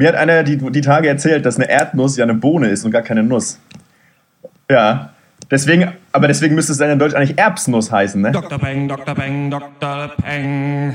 Mir hat einer die, die Tage erzählt, dass eine Erdnuss ja eine Bohne ist und gar keine Nuss. Ja. Deswegen, aber deswegen müsste es dann in Deutsch eigentlich Erbsnuss heißen, ne? Dr. Peng, Dr. Peng, Dr. Peng.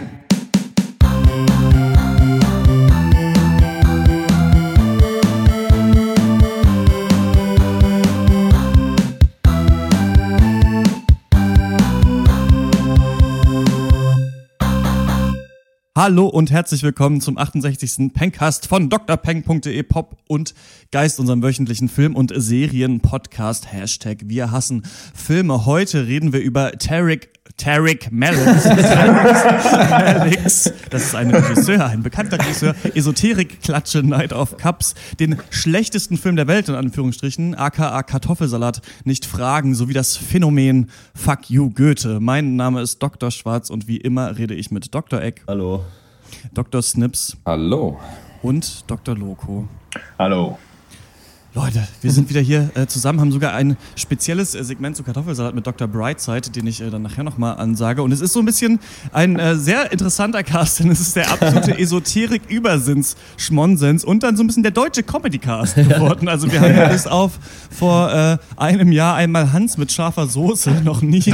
Hallo und herzlich willkommen zum 68. Pencast von drpeng.de Pop und Geist, unserem wöchentlichen Film- und Serien-Podcast. Hashtag Wir hassen Filme. Heute reden wir über Tarek Tarek Mallix. Mallix. Das ist ein Regisseur, ein bekannter Regisseur. Esoterik-Klatsche Night of Cups. Den schlechtesten Film der Welt, in Anführungsstrichen. aka Kartoffelsalat. Nicht fragen, sowie das Phänomen Fuck You Goethe. Mein Name ist Dr. Schwarz und wie immer rede ich mit Dr. Eck. Hallo. Dr. Snips. Hallo. Und Dr. Loco. Hallo. Leute, wir sind wieder hier äh, zusammen, haben sogar ein spezielles äh, Segment zu Kartoffelsalat mit Dr. Brightside, den ich äh, dann nachher nochmal ansage. Und es ist so ein bisschen ein äh, sehr interessanter Cast, denn es ist der absolute Esoterik-Übersinns-Schmonsens und dann so ein bisschen der deutsche Comedy-Cast geworden. Also wir haben ja bis auf vor äh, einem Jahr einmal Hans mit scharfer Soße noch nie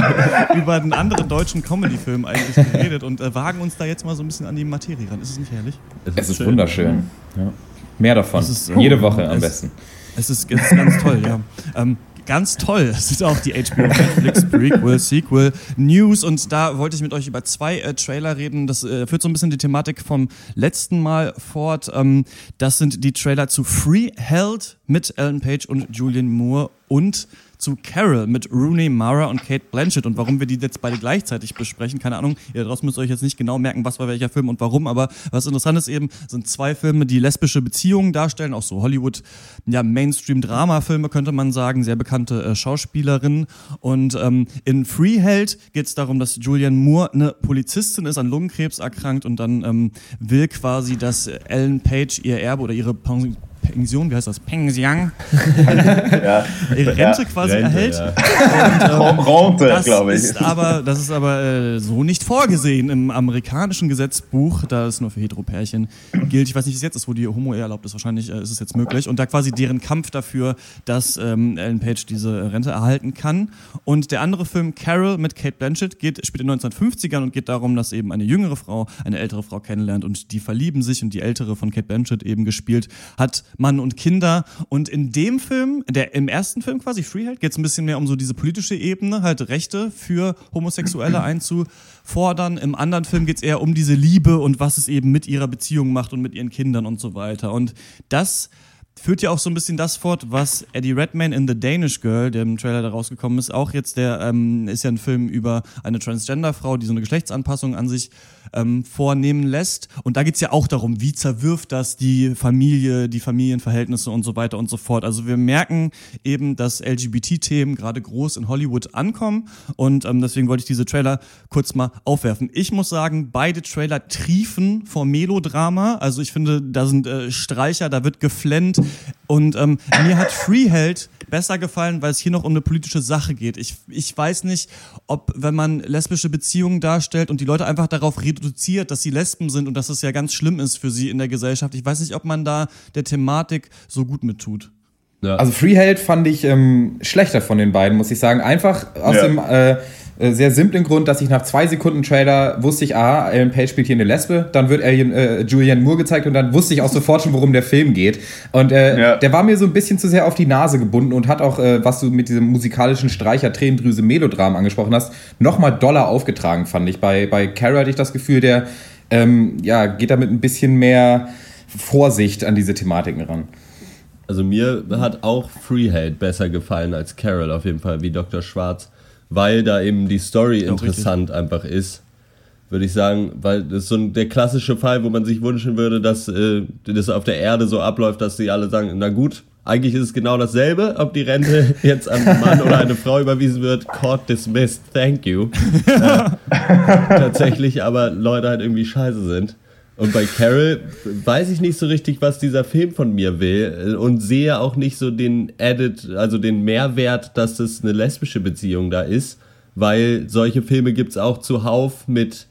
über einen anderen deutschen Comedy-Film eigentlich geredet und äh, wagen uns da jetzt mal so ein bisschen an die Materie ran. Ist es nicht herrlich? Es ist, es ist wunderschön. Ja. Mehr davon. Ist, Jede Woche am besten. Es ist, es ist ganz toll, ja. Ähm, ganz toll. Es ist auch die HBO Netflix Prequel, Sequel, News und da wollte ich mit euch über zwei äh, Trailer reden. Das äh, führt so ein bisschen die Thematik vom letzten Mal fort. Ähm, das sind die Trailer zu Free Held mit Ellen Page und Julian Moore und zu Carol mit Rooney Mara und Kate Blanchett und warum wir die jetzt beide gleichzeitig besprechen. Keine Ahnung, ihr draußen müsst euch jetzt nicht genau merken, was war welcher Film und warum, aber was interessant ist eben, sind zwei Filme, die lesbische Beziehungen darstellen, auch so Hollywood, ja, Mainstream-Drama-Filme könnte man sagen, sehr bekannte äh, Schauspielerinnen. Und ähm, in Freeheld geht es darum, dass Julianne Moore eine Polizistin ist, an Lungenkrebs erkrankt und dann ähm, will quasi, dass Ellen Page ihr Erbe oder ihre Pension Pension, wie heißt das? Pension, ja. ihre Rente quasi Rente, erhält. Ja. Und, ähm, Rente, glaube ich. Ist aber, das ist aber äh, so nicht vorgesehen im amerikanischen Gesetzbuch, da es nur für Heteropärchen gilt. Ich weiß nicht, wie es jetzt ist, wo die Homo eher erlaubt ist. Wahrscheinlich äh, ist es jetzt möglich. Und da quasi deren Kampf dafür, dass ähm, Ellen Page diese Rente erhalten kann. Und der andere Film, Carol mit Kate Blanchett, geht, spielt in den 1950ern und geht darum, dass eben eine jüngere Frau eine ältere Frau kennenlernt und die verlieben sich und die ältere von Kate Blanchett eben gespielt hat Mann und Kinder. Und in dem Film, der im ersten Film quasi Freeheld, geht es ein bisschen mehr um so diese politische Ebene, halt Rechte für Homosexuelle einzufordern. Im anderen Film geht es eher um diese Liebe und was es eben mit ihrer Beziehung macht und mit ihren Kindern und so weiter. Und das führt ja auch so ein bisschen das fort, was Eddie Redmayne in The Danish Girl, der im Trailer da rausgekommen ist, auch jetzt der ähm, ist ja ein Film über eine Transgender-Frau, die so eine Geschlechtsanpassung an sich ähm, vornehmen lässt. Und da geht's ja auch darum, wie zerwirft das die Familie, die Familienverhältnisse und so weiter und so fort. Also wir merken eben, dass LGBT-Themen gerade groß in Hollywood ankommen und ähm, deswegen wollte ich diese Trailer kurz mal aufwerfen. Ich muss sagen, beide Trailer triefen vor Melodrama. Also ich finde, da sind äh, Streicher, da wird geflennt und ähm, mir hat Freeheld besser gefallen, weil es hier noch um eine politische Sache geht. Ich, ich weiß nicht, ob wenn man lesbische Beziehungen darstellt und die Leute einfach darauf reduziert, dass sie Lesben sind und dass es ja ganz schlimm ist für sie in der Gesellschaft, ich weiß nicht, ob man da der Thematik so gut mittut. Ja. Also Freeheld fand ich ähm, schlechter von den beiden, muss ich sagen. Einfach aus ja. dem äh, äh, sehr simplen Grund, dass ich nach zwei Sekunden Trailer wusste ich, aha, Ellen Page spielt hier eine Lesbe, dann wird Alien, äh, Julianne Moore gezeigt und dann wusste ich auch sofort schon, worum der Film geht. Und äh, ja. der war mir so ein bisschen zu sehr auf die Nase gebunden und hat auch, äh, was du mit diesem musikalischen Streicher Tränendrüse Melodram angesprochen hast, nochmal doller aufgetragen, fand ich. Bei, bei Carol hatte ich das Gefühl, der ähm, ja, geht damit ein bisschen mehr Vorsicht an diese Thematiken ran. Also mir hat auch Freeheld besser gefallen als Carol auf jeden Fall, wie Dr. Schwarz weil da eben die Story ja, interessant richtig. einfach ist. Würde ich sagen, weil das ist so ein, der klassische Fall, wo man sich wünschen würde, dass äh, das auf der Erde so abläuft, dass sie alle sagen, na gut, eigentlich ist es genau dasselbe, ob die Rente jetzt an einen Mann oder eine Frau überwiesen wird. Court dismissed, thank you. äh, tatsächlich aber Leute halt irgendwie scheiße sind. Und bei Carol weiß ich nicht so richtig, was dieser Film von mir will und sehe auch nicht so den Edit, also den Mehrwert, dass das eine lesbische Beziehung da ist, weil solche Filme gibt es auch zuhauf mit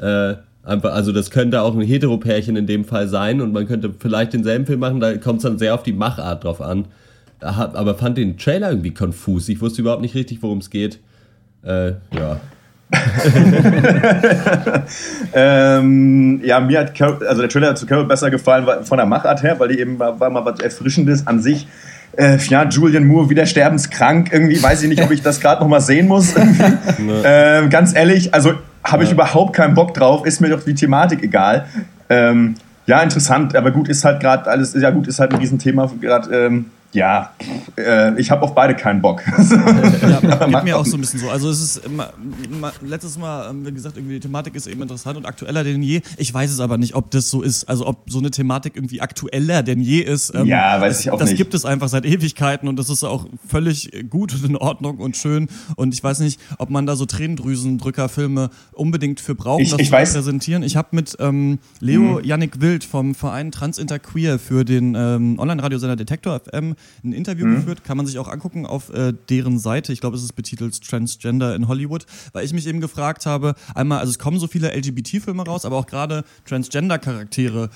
äh, also das könnte auch ein Heteropärchen in dem Fall sein und man könnte vielleicht denselben Film machen, da kommt es dann sehr auf die Machart drauf an. Aber fand den Trailer irgendwie konfus. Ich wusste überhaupt nicht richtig, worum es geht. Äh, ja. ähm, ja, mir hat Carol, also der Trailer zu Carol besser gefallen von der Machart her, weil die eben war, war mal was Erfrischendes an sich. Äh, ja, Julian Moore wieder sterbenskrank. Irgendwie weiß ich nicht, ob ich das gerade noch mal sehen muss. äh, ganz ehrlich, also habe ich überhaupt keinen Bock drauf. Ist mir doch die Thematik egal. Ähm, ja, interessant, aber gut, ist halt gerade alles, ja gut, ist halt ein Riesenthema gerade. Ähm, ja, äh, ich habe auf beide keinen Bock. ja, geht mir auch so ein bisschen so. Also es ist immer, immer, letztes Mal, wie gesagt, irgendwie die Thematik ist eben interessant und aktueller denn je. Ich weiß es aber nicht, ob das so ist. Also ob so eine Thematik irgendwie aktueller denn je ist. Ähm, ja, weiß ich auch das nicht. Das gibt es einfach seit Ewigkeiten und das ist auch völlig gut und in Ordnung und schön. Und ich weiß nicht, ob man da so Tränendrüsendrückerfilme unbedingt für braucht, ich, das ich zu weiß. präsentieren. Ich habe mit ähm, Leo mhm. Yannick Wild vom Verein Transinterqueer für den ähm, Online-Radiosender Detektor FM ein Interview mhm. geführt, kann man sich auch angucken auf äh, deren Seite. Ich glaube, es ist betitelt Transgender in Hollywood, weil ich mich eben gefragt habe, einmal, also es kommen so viele LGBT-Filme raus, aber auch gerade Transgender-Charaktere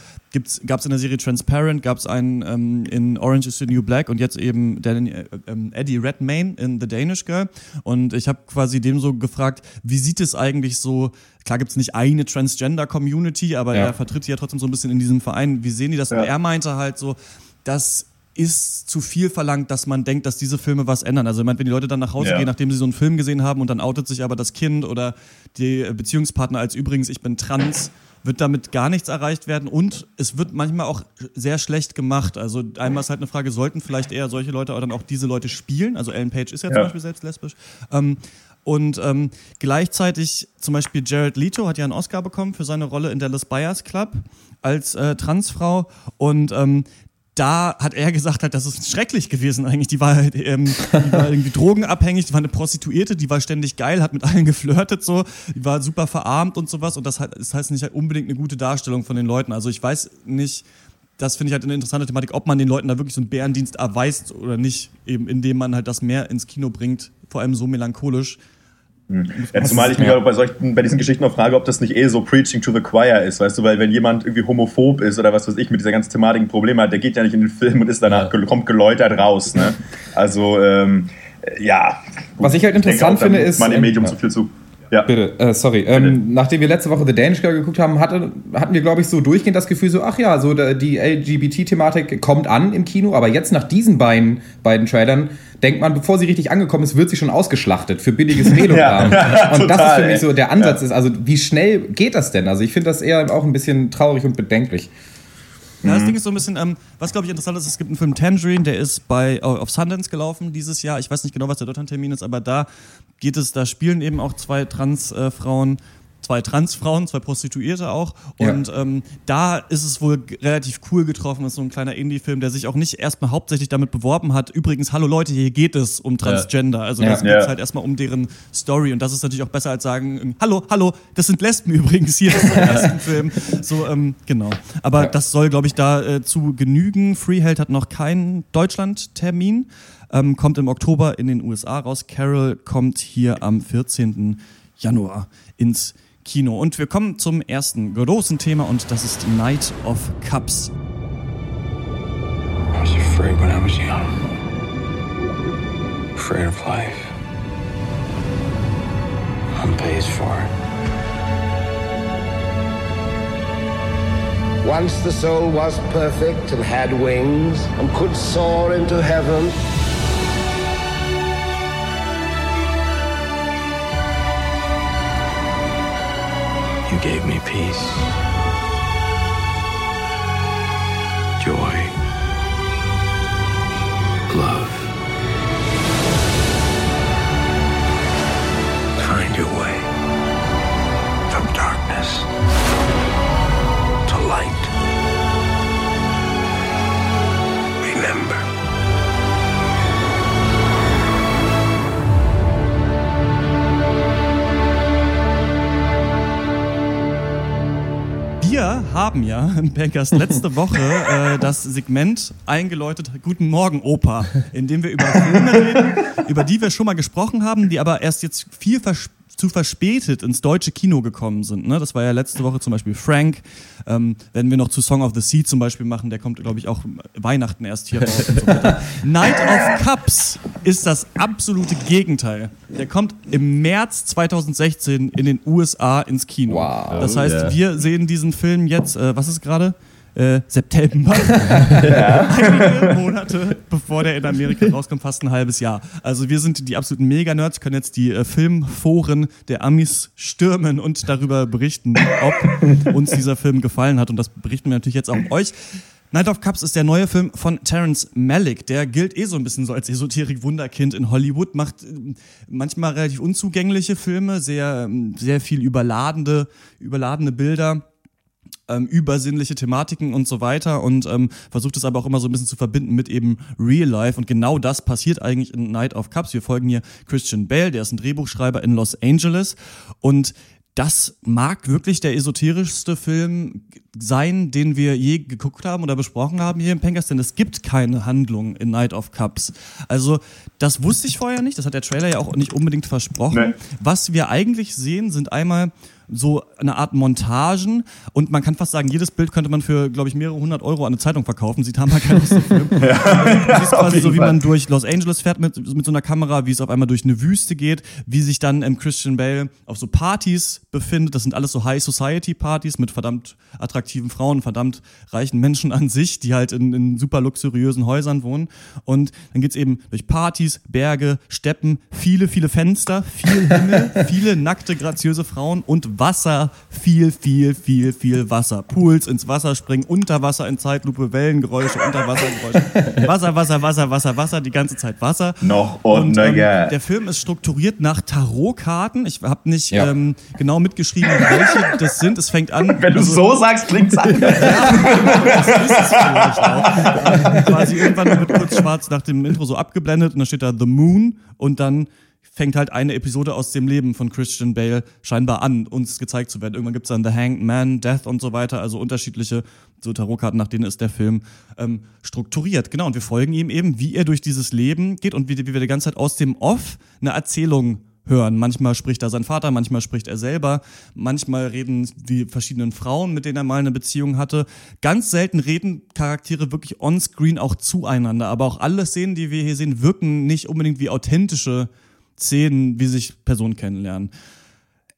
gab es in der Serie Transparent, gab es einen ähm, in Orange is the New Black und jetzt eben der, äh, äh, Eddie Redmayne in The Danish Girl. Und ich habe quasi dem so gefragt, wie sieht es eigentlich so, klar gibt es nicht eine Transgender-Community, aber ja. er vertritt sie ja trotzdem so ein bisschen in diesem Verein. Wie sehen die das? Ja. Und er meinte halt so, dass ist zu viel verlangt, dass man denkt, dass diese Filme was ändern. Also, ich meine, wenn die Leute dann nach Hause ja. gehen, nachdem sie so einen Film gesehen haben und dann outet sich aber das Kind oder die Beziehungspartner als übrigens, ich bin trans, wird damit gar nichts erreicht werden und es wird manchmal auch sehr schlecht gemacht. Also, einmal ist halt eine Frage, sollten vielleicht eher solche Leute oder dann auch diese Leute spielen? Also, Ellen Page ist ja, ja. zum Beispiel selbst lesbisch. Ähm, und ähm, gleichzeitig zum Beispiel Jared Leto hat ja einen Oscar bekommen für seine Rolle in Dallas Buyers Club als äh, Transfrau. Und ähm, da hat er gesagt, halt, das ist schrecklich gewesen eigentlich. Die war, halt, ähm, die war irgendwie drogenabhängig, die war eine Prostituierte, die war ständig geil, hat mit allen geflirtet so, die war super verarmt und sowas und das, das heißt nicht unbedingt eine gute Darstellung von den Leuten. Also ich weiß nicht, das finde ich halt eine interessante Thematik, ob man den Leuten da wirklich so einen Bärendienst erweist oder nicht, eben indem man halt das mehr ins Kino bringt, vor allem so melancholisch. Hm. Ja, zumal ich mich auch bei, solchen, bei diesen Geschichten noch frage, ob das nicht eh so Preaching to the Choir ist, weißt du, weil wenn jemand irgendwie homophob ist oder was weiß ich, mit dieser ganzen Thematik ein Problem hat, der geht ja nicht in den Film und ist danach, ja. kommt geläutert raus. Ne? Also, ähm, ja. Was ich halt interessant ich auch, finde, ist. Man im Medium ja. zu viel zu. Ja. Bitte, äh, sorry. Ähm, nachdem wir letzte Woche The Danish Girl geguckt haben, hatte, hatten wir, glaube ich, so durchgehend das Gefühl, so, ach ja, so die LGBT-Thematik kommt an im Kino, aber jetzt nach diesen beiden, beiden Trailern denkt man, bevor sie richtig angekommen ist, wird sie schon ausgeschlachtet für billiges Melodrama. ja, und total, das ist für mich so der Ansatz ja. ist, also wie schnell geht das denn? Also ich finde das eher auch ein bisschen traurig und bedenklich. Ja, das mhm. Ding ist so ein bisschen, ähm, was glaube ich interessant ist, es gibt einen Film Tangerine, der ist bei auf Sundance gelaufen dieses Jahr. Ich weiß nicht genau, was der Deutschland-Termin ist, aber da geht es, da spielen eben auch zwei Transfrauen. Äh, zwei Transfrauen, zwei Prostituierte auch. Und ja. ähm, da ist es wohl relativ cool getroffen. Das ist so ein kleiner Indie-Film, der sich auch nicht erstmal hauptsächlich damit beworben hat. Übrigens, hallo Leute, hier geht es um Transgender. Also ja. das geht halt erstmal um deren Story. Und das ist natürlich auch besser als sagen, hallo, hallo, das sind Lesben übrigens hier im ersten Film. So, ähm, genau. Aber das soll, glaube ich, dazu äh, genügen. Freeheld hat noch keinen Deutschland-Termin. Ähm, kommt im Oktober in den USA raus. Carol kommt hier am 14. Januar ins Kino. Und wir kommen zum ersten großen Thema und das ist Night of Cups. I was afraid when I was young. Afraid of life. I'm pays for it. Once the soul was perfect and had wings and could soar into heaven. You gave me peace, wir haben ja im Bankers letzte Woche äh, das Segment eingeläutet Guten Morgen Opa, in dem wir über Filme reden, über die wir schon mal gesprochen haben, die aber erst jetzt viel zu verspätet ins deutsche Kino gekommen sind. Ne? Das war ja letzte Woche zum Beispiel Frank. Ähm, werden wir noch zu Song of the Sea zum Beispiel machen, der kommt, glaube ich, auch Weihnachten erst hier raus. und so weiter. Night of Cups ist das absolute Gegenteil. Der kommt im März 2016 in den USA ins Kino. Wow. Das heißt, Yeah. wir sehen diesen Film jetzt, äh, was ist gerade? Äh, September. Einige Monate bevor der in Amerika rauskommt, fast ein halbes Jahr. Also wir sind die absoluten Mega-Nerds, können jetzt die äh, Filmforen der Amis stürmen und darüber berichten, ob uns dieser Film gefallen hat. Und das berichten wir natürlich jetzt auch euch. Night of Cups ist der neue Film von Terrence Malick. Der gilt eh so ein bisschen so als Esoterik-Wunderkind in Hollywood, macht äh, manchmal relativ unzugängliche Filme, sehr, ähm, sehr viel überladene, überladene Bilder ähm, übersinnliche Thematiken und so weiter und ähm, versucht es aber auch immer so ein bisschen zu verbinden mit eben Real Life und genau das passiert eigentlich in Night of Cups. Wir folgen hier Christian Bale, der ist ein Drehbuchschreiber in Los Angeles und das mag wirklich der esoterischste Film sein, den wir je geguckt haben oder besprochen haben hier im Pencast, denn es gibt keine Handlung in Night of Cups. Also das wusste ich vorher nicht, das hat der Trailer ja auch nicht unbedingt versprochen. Nee. Was wir eigentlich sehen, sind einmal so eine Art Montagen und man kann fast sagen, jedes Bild könnte man für, glaube ich, mehrere hundert Euro an eine Zeitung verkaufen. Sieht hammergeil aus, der Film. Du siehst quasi jeden so, wie man durch Los Angeles fährt mit, mit so einer Kamera, wie es auf einmal durch eine Wüste geht, wie sich dann ähm, Christian Bale auf so Partys befindet. Das sind alles so High Society Partys mit verdammt attraktiven Frauen, verdammt reichen Menschen an sich, die halt in, in super luxuriösen Häusern wohnen. Und dann geht's eben durch Partys, Berge, Steppen, viele, viele Fenster, viel Himmel, viele nackte, graziöse Frauen und Wasser, viel, viel, viel, viel Wasser. Pools ins Wasser springen, unter Wasser in Zeitlupe, Wellengeräusche, Unterwassergeräusche. Wasser, Wasser, Wasser, Wasser, Wasser, die ganze Zeit Wasser. Noch und ähm, nöcher. der Film ist strukturiert nach Tarotkarten. Ich habe nicht Ja. ähm, genau mitgeschrieben, welche das sind. Es fängt an. Wenn du also- so sagst, klingt's anders. das ist es vielleicht auch. Quasi irgendwann wird kurz schwarz nach dem Intro so abgeblendet und dann steht da The Moon und dann fängt halt eine Episode aus dem Leben von Christian Bale scheinbar an, uns gezeigt zu werden. Irgendwann gibt's dann The Hanged Man, Death und so weiter, also unterschiedliche so Tarotkarten, nach denen ist der Film ähm, strukturiert. Genau, und wir folgen ihm eben, wie er durch dieses Leben geht und wie, wie wir die ganze Zeit aus dem Off eine Erzählung hören. Manchmal spricht da sein Vater, manchmal spricht er selber, manchmal reden die verschiedenen Frauen, mit denen er mal eine Beziehung hatte. Ganz selten reden Charaktere wirklich on-screen auch zueinander, aber auch alle Szenen, die wir hier sehen, wirken nicht unbedingt wie authentische Szenen, wie sich Personen kennenlernen.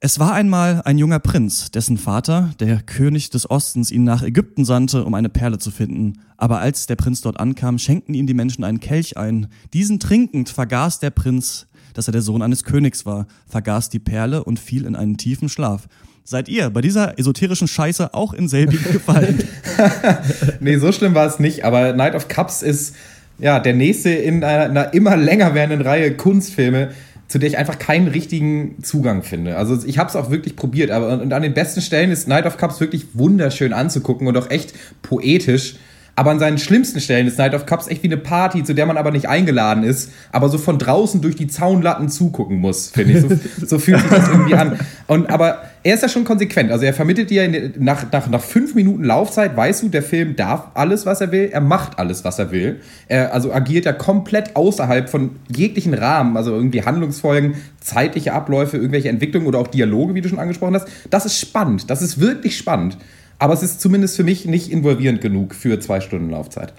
Es war einmal ein junger Prinz, dessen Vater, der König des Ostens, ihn nach Ägypten sandte, um eine Perle zu finden. Aber als der Prinz dort ankam, schenkten ihm die Menschen einen Kelch ein. Diesen trinkend vergaß der Prinz, dass er der Sohn eines Königs war, vergaß die Perle und fiel in einen tiefen Schlaf. Seid ihr bei dieser esoterischen Scheiße auch in selbigen gefallen? Nee, so schlimm war es nicht, aber Night of Cups ist ja der nächste in einer, einer immer länger werdenden Reihe Kunstfilme, zu der ich einfach keinen richtigen Zugang finde. Also ich habe es auch wirklich probiert, aber und an den besten Stellen ist Night of Cups wirklich wunderschön anzugucken und auch echt poetisch. Aber an seinen schlimmsten Stellen ist Night of Cups echt wie eine Party, zu der man aber nicht eingeladen ist, aber so von draußen durch die Zaunlatten zugucken muss, finde ich. So, so fühlt sich das irgendwie an. Und aber er ist ja schon konsequent. Also er vermittelt dir nach, nach, nach fünf Minuten Laufzeit, weißt du, der Film darf alles, was er will, er macht alles, was er will. Er also agiert ja komplett außerhalb von jeglichen Rahmen, also irgendwie Handlungsfolgen, zeitliche Abläufe, irgendwelche Entwicklungen oder auch Dialoge, wie du schon angesprochen hast. Das ist spannend. Das ist wirklich spannend. Aber es ist zumindest für mich nicht involvierend genug für zwei Stunden Laufzeit.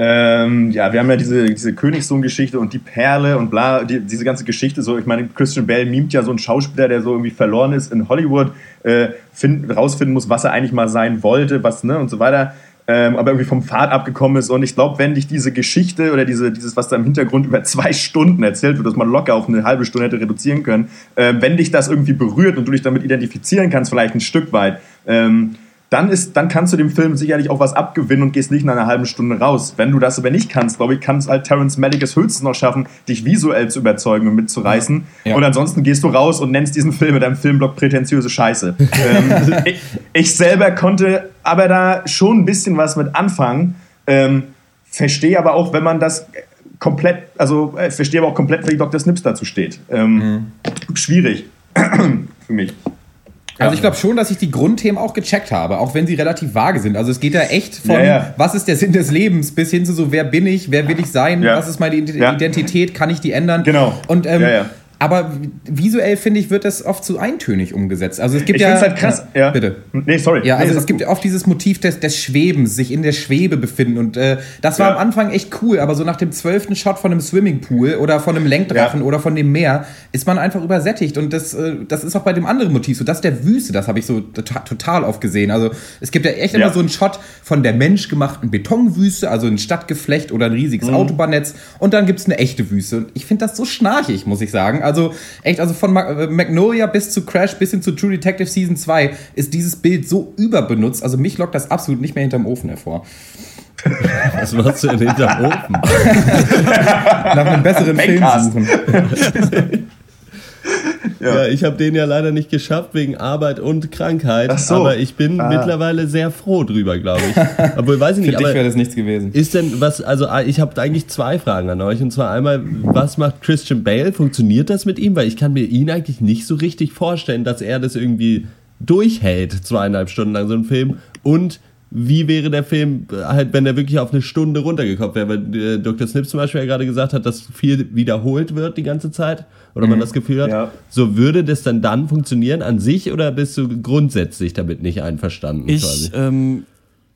Ähm, ja, wir haben ja diese, diese Königssohn-Geschichte und die Perle und bla, die, diese ganze Geschichte. So, ich meine, Christian Bale mimt ja so einen Schauspieler, der so irgendwie verloren ist in Hollywood, äh, find, rausfinden muss, was er eigentlich mal sein wollte, was, ne, und so weiter. Ähm, aber irgendwie vom Pfad abgekommen ist. Und ich glaube, wenn dich diese Geschichte oder diese, dieses, was da im Hintergrund über zwei Stunden erzählt wird, das man locker auf eine halbe Stunde hätte reduzieren können, äh, wenn dich das irgendwie berührt und du dich damit identifizieren kannst, vielleicht ein Stück weit, ähm, dann, ist, dann kannst du dem Film sicherlich auch was abgewinnen und gehst nicht nach einer halben Stunde raus. Wenn du das aber nicht kannst, glaube ich, kann es halt Terrence Malick es höchstens noch schaffen, dich visuell zu überzeugen und mitzureißen. Ja. Und ansonsten gehst du raus und nennst diesen Film mit einem Filmblock prätentiöse Scheiße. ähm, ich, ich selber konnte aber da schon ein bisschen was mit anfangen. Ähm, verstehe aber auch, wenn man das komplett, also äh, verstehe aber auch komplett, wie Dr. Snips dazu steht. Ähm, Schwierig für mich. Also ich glaube schon, dass ich die Grundthemen auch gecheckt habe, auch wenn sie relativ vage sind. Also es geht da echt von, Ja, ja. was ist der Sinn des Lebens, bis hin zu so, wer bin ich, wer will ich sein, Ja. was ist meine. Identität, kann ich die ändern? Genau. Und ähm. Aber visuell finde ich, wird das oft zu eintönig umgesetzt. Also es gibt ich ja. halt krass. Ja. Bitte. Nee, sorry. Ja, also nee, es gibt oft dieses Motiv des, des Schwebens, sich in der Schwebe befinden. Und äh, das war ja. am Anfang echt cool, aber so nach dem zwölften Shot von einem Swimmingpool oder von einem Lenkdrachen ja. oder von dem Meer ist man einfach übersättigt. Und das, äh, das ist auch bei dem anderen Motiv so. Das der Wüste, das habe ich so total oft gesehen. Also es gibt ja echt immer so einen Shot von der menschgemachten Betonwüste, also ein Stadtgeflecht oder ein riesiges mhm. Autobahnnetz. Und dann gibt es eine echte Wüste. Und ich finde das so schnarchig, muss ich sagen. Also echt, also von äh, Magnolia bis zu Crash bis hin zu True Detective Season 2 ist dieses Bild so überbenutzt. Also mich lockt das absolut nicht mehr hinterm Ofen hervor. Was machst du denn hinterm Ofen? Nach einem besseren Film suchen. Ja. ja, ich habe den ja leider nicht geschafft wegen Arbeit und Krankheit. Ach so. Aber ich bin ah. mittlerweile sehr froh drüber, glaube ich. Obwohl, weiß ich nicht. Für dich wäre das nichts gewesen. Ist denn was, also ah, ich habe eigentlich zwei Fragen an euch. Und zwar einmal, was macht Christian Bale? Funktioniert das mit ihm? Weil ich kann mir ihn eigentlich nicht so richtig vorstellen, dass er das irgendwie durchhält, zweieinhalb Stunden lang so ein Film. Und wie wäre der Film halt, wenn er wirklich auf eine Stunde runtergekommen wäre? Weil äh, Dr. Snip zum Beispiel ja gerade gesagt hat, dass viel wiederholt wird die ganze Zeit oder mhm. man das Gefühl hat. Ja. So würde das dann dann funktionieren an sich oder bist du grundsätzlich damit nicht einverstanden? Ich quasi? Ähm,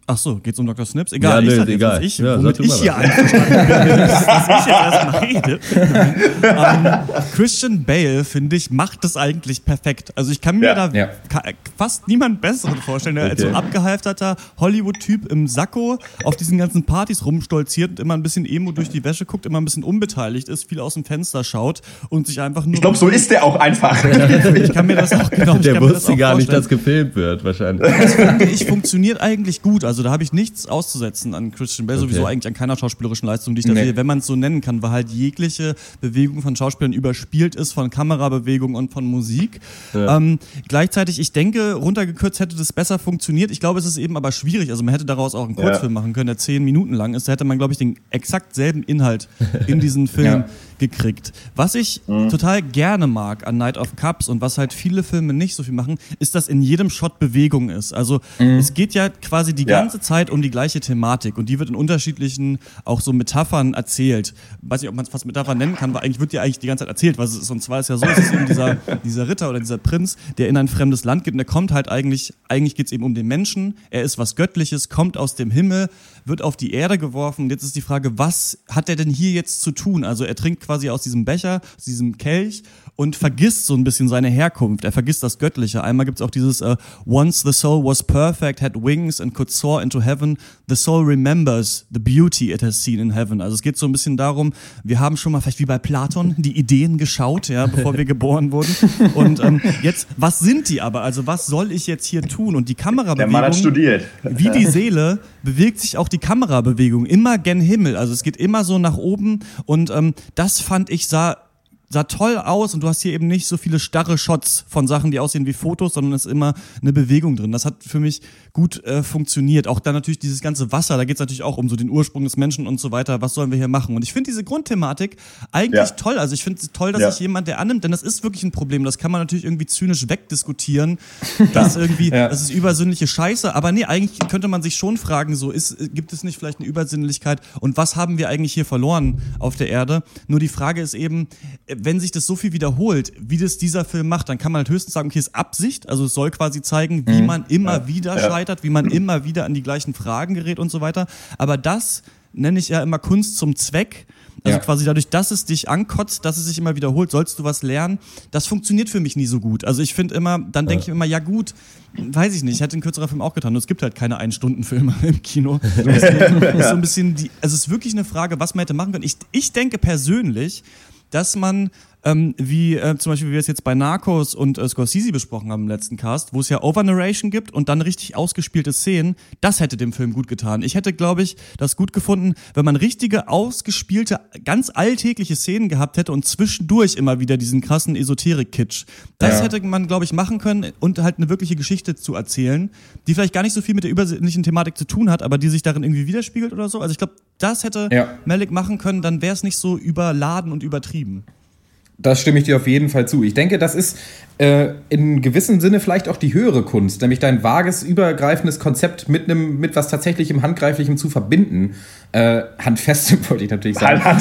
Ach so, geht's um Dr. Snips? Egal, ja, ich sag jetzt, egal. ich, ja, womit ich hier einverstanden bin, dass ich jetzt erstmal rede. um, Christian Bale, finde ich, macht das eigentlich perfekt. Also ich kann mir ja. da ja. fast niemand Besseren vorstellen, der okay. als so abgehalfterter Hollywood-Typ im Sakko auf diesen ganzen Partys rumstolziert und immer ein bisschen Emo durch die Wäsche guckt, immer ein bisschen unbeteiligt ist, viel aus dem Fenster schaut und sich einfach nur... Ich glaube, so ist der auch einfach. ich kann mir das auch genau Der wusste gar nicht, dass gefilmt wird, wahrscheinlich. Das finde ich funktioniert eigentlich gut. Also also da habe ich nichts auszusetzen an Christian Bale, okay. sowieso eigentlich an keiner schauspielerischen Leistung, die ich da nee. sehe, wenn man es so nennen kann, weil halt jegliche Bewegung von Schauspielern überspielt ist von Kamerabewegung und von Musik. Ja. Ähm, gleichzeitig, ich denke, runtergekürzt hätte das besser funktioniert. Ich glaube, es ist eben aber schwierig. Also man hätte daraus auch einen Kurzfilm ja. machen können, der zehn Minuten lang ist. Da hätte man, glaube ich, den exakt selben Inhalt in diesen Film ja. Gekriegt. Was ich mhm. total gerne mag an Night of Cups und was halt viele Filme nicht so viel machen, ist, dass in jedem Shot Bewegung ist. Also mhm. es geht ja quasi die ganze ganze Zeit um die gleiche Thematik und die wird in unterschiedlichen auch so Metaphern erzählt. Weiß nicht, ob man es fast Metaphern nennen kann, weil eigentlich wird die eigentlich die ganze Zeit erzählt, was es ist. Und zwar ist ja so, es ist eben dieser, dieser Ritter oder dieser Prinz, der in ein fremdes Land geht und der kommt halt eigentlich, eigentlich geht es eben um den Menschen. Er ist was Göttliches, kommt aus dem Himmel, wird auf die Erde geworfen. Jetzt ist die Frage, was hat er denn hier jetzt zu tun? Also er trinkt quasi aus diesem Becher, aus diesem Kelch und vergisst so ein bisschen seine Herkunft. Er vergisst das Göttliche. Einmal gibt es auch dieses uh, Once the soul was perfect, had wings and could soar into heaven, the soul remembers the beauty it has seen in heaven. Also es geht so ein bisschen darum, wir haben schon mal vielleicht wie bei Platon die Ideen geschaut, ja, bevor wir geboren wurden. Und ähm, jetzt, was sind die aber? Also was soll ich jetzt hier tun? Und die Kamerabewegung, Der Mann hat studiert. wie die Seele, bewegt sich auch die Kamerabewegung immer gen Himmel. Also es geht immer so nach oben und ähm, das fand ich sah sah toll aus und du hast hier eben nicht so viele starre Shots von Sachen, die aussehen wie Fotos, sondern es ist immer eine Bewegung drin. Das hat für mich gut äh, funktioniert. Auch dann natürlich dieses ganze Wasser, da geht es natürlich auch um so den Ursprung des Menschen und so weiter. Was sollen wir hier machen? Und ich finde diese Grundthematik eigentlich ja. toll. Also ich finde es toll, dass ja. sich jemand der annimmt, denn das ist wirklich ein Problem. Das kann man natürlich irgendwie zynisch wegdiskutieren. Das irgendwie, ja. das ist übersinnliche Scheiße. Aber nee, eigentlich könnte man sich schon fragen, so ist, gibt es nicht vielleicht eine Übersinnlichkeit und was haben wir eigentlich hier verloren auf der Erde? Nur die Frage ist eben, wenn sich das so viel wiederholt, wie das dieser Film macht, dann kann man halt höchstens sagen, okay, es ist Absicht, also es soll quasi zeigen, wie mhm. man immer ja. wieder ja. scheitert, wie man immer wieder an die gleichen Fragen gerät und so weiter. Aber das nenne ich ja immer Kunst zum Zweck. Also ja. quasi dadurch, dass es dich ankotzt, dass es sich immer wiederholt, sollst du was lernen. Das funktioniert für mich nie so gut. Also ich finde immer, dann denke ich immer, ja gut, weiß ich nicht, hätte ein kürzerer Film auch getan. Und es gibt halt keine Ein-Stunden-Filme im Kino. Deswegen ist so ein bisschen die, also es ist wirklich eine Frage, was man hätte machen können. Ich, ich denke persönlich, dass man ähm, wie äh, zum Beispiel, wie wir es jetzt bei Narcos und äh, Scorsese besprochen haben im letzten Cast, wo es ja Overnarration gibt und dann richtig ausgespielte Szenen, das hätte dem Film gut getan. Ich hätte, glaube ich, das gut gefunden, wenn man richtige, ausgespielte, ganz alltägliche Szenen gehabt hätte und zwischendurch immer wieder diesen krassen Esoterik-Kitsch. Das ja. hätte man, glaube ich, machen können und halt eine wirkliche Geschichte zu erzählen, die vielleicht gar nicht so viel mit der übersinnlichen Thematik zu tun hat, aber die sich darin irgendwie widerspiegelt oder so. Also ich glaube, das hätte ja. Malik machen können, dann wäre es nicht so überladen und übertrieben. Das stimme ich dir auf jeden Fall zu. Ich denke, das ist äh, in gewissem Sinne vielleicht auch die höhere Kunst, nämlich dein vages, übergreifendes Konzept mit einem, mit was tatsächlichem Handgreiflichem zu verbinden. Äh, handfestem wollte ich natürlich sagen.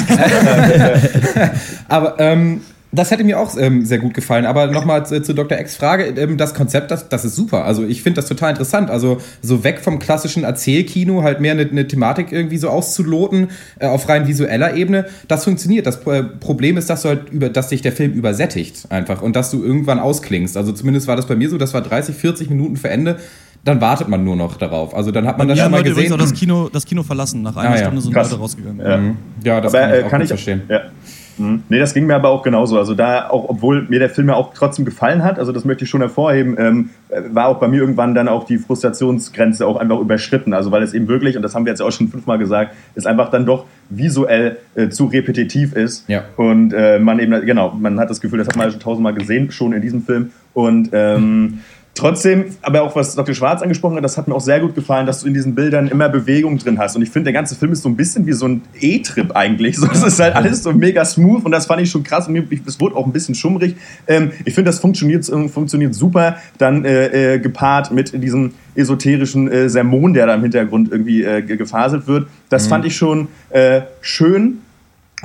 Aber ähm, Das hätte mir auch ähm, sehr gut gefallen. Aber nochmal zu, zu, Dr. X Frage. Ähm, das Konzept, das, das ist super. Also ich finde das total interessant. Also so weg vom klassischen Erzählkino, halt mehr eine, eine Thematik irgendwie so auszuloten äh, auf rein visueller Ebene. Das funktioniert. Das äh, Problem ist, dass du halt über, dass dich der Film übersättigt einfach und dass du irgendwann ausklingst. Also zumindest war das bei mir so. Das war 30, 40 Minuten für Ende dann wartet man nur noch darauf. Also dann hat man das ja, schon mal gesehen. Auch das Kino, das Kino verlassen. Nach einer ah, Stunde ja. sind Leute rausgegangen. Ja, mhm. ja das aber, kann ich äh, auch kann ich, verstehen. Ja. Mhm. Nee, das ging mir aber auch genauso. Also da, auch obwohl mir der Film ja auch trotzdem gefallen hat, also das möchte ich schon hervorheben, ähm, war auch bei mir irgendwann dann auch die Frustrationsgrenze auch einfach überschritten. Also weil es eben wirklich, und das haben wir jetzt auch schon fünfmal gesagt, es einfach dann doch visuell äh, zu repetitiv ist. Ja. Und äh, man eben, genau, man hat das Gefühl, das hat man schon tausendmal gesehen, schon in diesem Film. Und ähm, Trotzdem, aber auch was Dr. Schwarz angesprochen hat, das hat mir auch sehr gut gefallen, dass du in diesen Bildern immer Bewegung drin hast. Und ich finde, der ganze Film ist so ein bisschen wie so ein E-Trip eigentlich. So, es ist halt alles so mega smooth und das fand ich schon krass. Und es wurde auch ein bisschen schummrig. Ähm, ich finde, das funktioniert, äh, funktioniert super. Dann äh, äh, gepaart mit diesem esoterischen äh, Sermon, der da im Hintergrund irgendwie äh, gefaselt wird. Das mhm. fand ich schon äh, schön.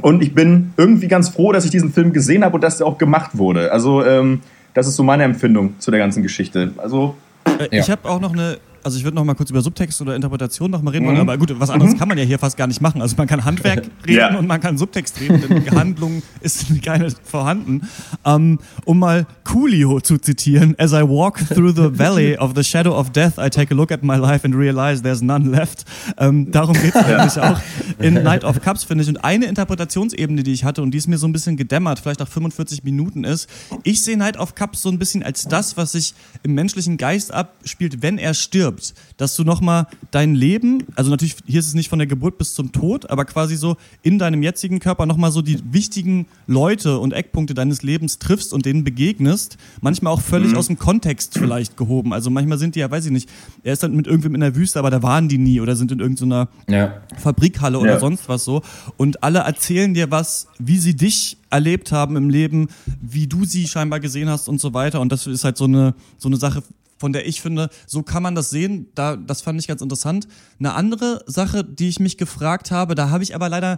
Und ich bin irgendwie ganz froh, dass ich diesen Film gesehen habe und dass der auch gemacht wurde. Also, ähm, das ist so meine Empfindung zu der ganzen Geschichte. Also. Äh, ich habe auch noch eine also ich würde noch mal kurz über Subtext oder Interpretation noch mal reden wollen, mhm. aber gut, was anderes mhm. kann man ja hier fast gar nicht machen. Also man kann Handwerk reden ja. und man kann Subtext reden, denn Handlung ist keine vorhanden. Um, ähm, um mal Coolio zu zitieren, as I walk through the valley of the shadow of death, I take a look at my life and realize there's none left. Um, ähm, darum geht es eigentlich auch in Night of Cups, finde ich. Und eine Interpretationsebene, die ich hatte und die ist mir so ein bisschen gedämmert, vielleicht nach 45 Minuten ist, ich sehe Night of Cups so ein bisschen als das, was sich im menschlichen Geist abspielt, wenn er stirbt stirbst, dass du nochmal dein Leben, also natürlich, hier ist es nicht von der Geburt bis zum Tod, aber quasi so in deinem jetzigen Körper nochmal so die wichtigen Leute und Eckpunkte deines Lebens triffst und denen begegnest, manchmal auch völlig mhm. aus dem Kontext vielleicht gehoben. Also manchmal sind die ja, weiß ich nicht, er ist dann mit irgendwem in der Wüste, aber da waren die nie oder sind in irgendeiner ja. Fabrikhalle oder ja. sonst was so. Und alle erzählen dir was, wie sie dich erlebt haben im Leben, wie du sie scheinbar gesehen hast und so weiter. Und das ist halt so eine, so eine Sache, von der ich finde, so kann man das sehen. Da, das fand ich ganz interessant. Eine andere Sache, die ich mich gefragt habe, da habe ich aber leider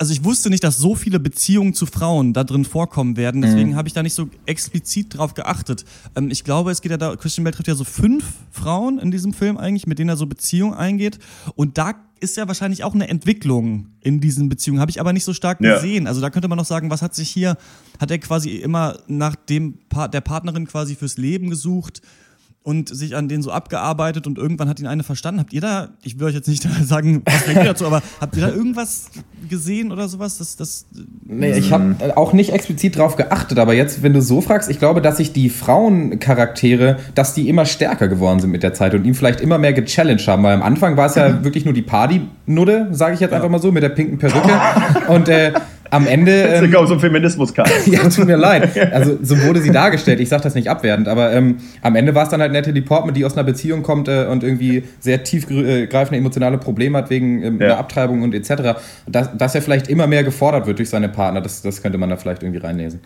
also ich wusste nicht, dass so viele Beziehungen zu Frauen da drin vorkommen werden. Deswegen mhm. habe ich da nicht so explizit drauf geachtet. Ähm, ich glaube, es geht ja da, Christian Bell trifft ja so fünf Frauen in diesem Film eigentlich, mit denen er so Beziehungen eingeht. Und da ist ja wahrscheinlich auch eine Entwicklung in diesen Beziehungen. Habe ich aber nicht so stark ja. gesehen. Also da könnte man noch sagen, was hat sich hier, hat er quasi immer nach dem pa der Partnerin quasi fürs Leben gesucht? Und sich an denen so abgearbeitet und irgendwann hat ihn eine verstanden. Habt ihr da, ich will euch jetzt nicht sagen, was denkt ihr dazu, aber habt ihr da irgendwas gesehen oder sowas? Das, das, nee, ich habe auch nicht explizit drauf geachtet, aber jetzt, wenn du so fragst, ich glaube, dass sich die Frauencharaktere, dass die immer stärker geworden sind mit der Zeit und ihn vielleicht immer mehr gechallenged haben, weil am Anfang war es ja mhm. wirklich nur die Party-Nudde, sage ich jetzt ja. einfach mal so, mit der pinken Perücke und äh, am Ende. Ähm, so Feminismus ja, tut mir leid. Also so wurde sie dargestellt. Ich sage das nicht abwertend, aber ähm, am Ende war es dann halt Natalie Portman, die aus einer Beziehung kommt äh, und irgendwie sehr tiefgreifende emotionale Probleme hat wegen ähm, ja. einer Abtreibung und etc. Dass, dass er vielleicht immer mehr gefordert wird durch seine Partner, das, das könnte man da vielleicht irgendwie reinlesen.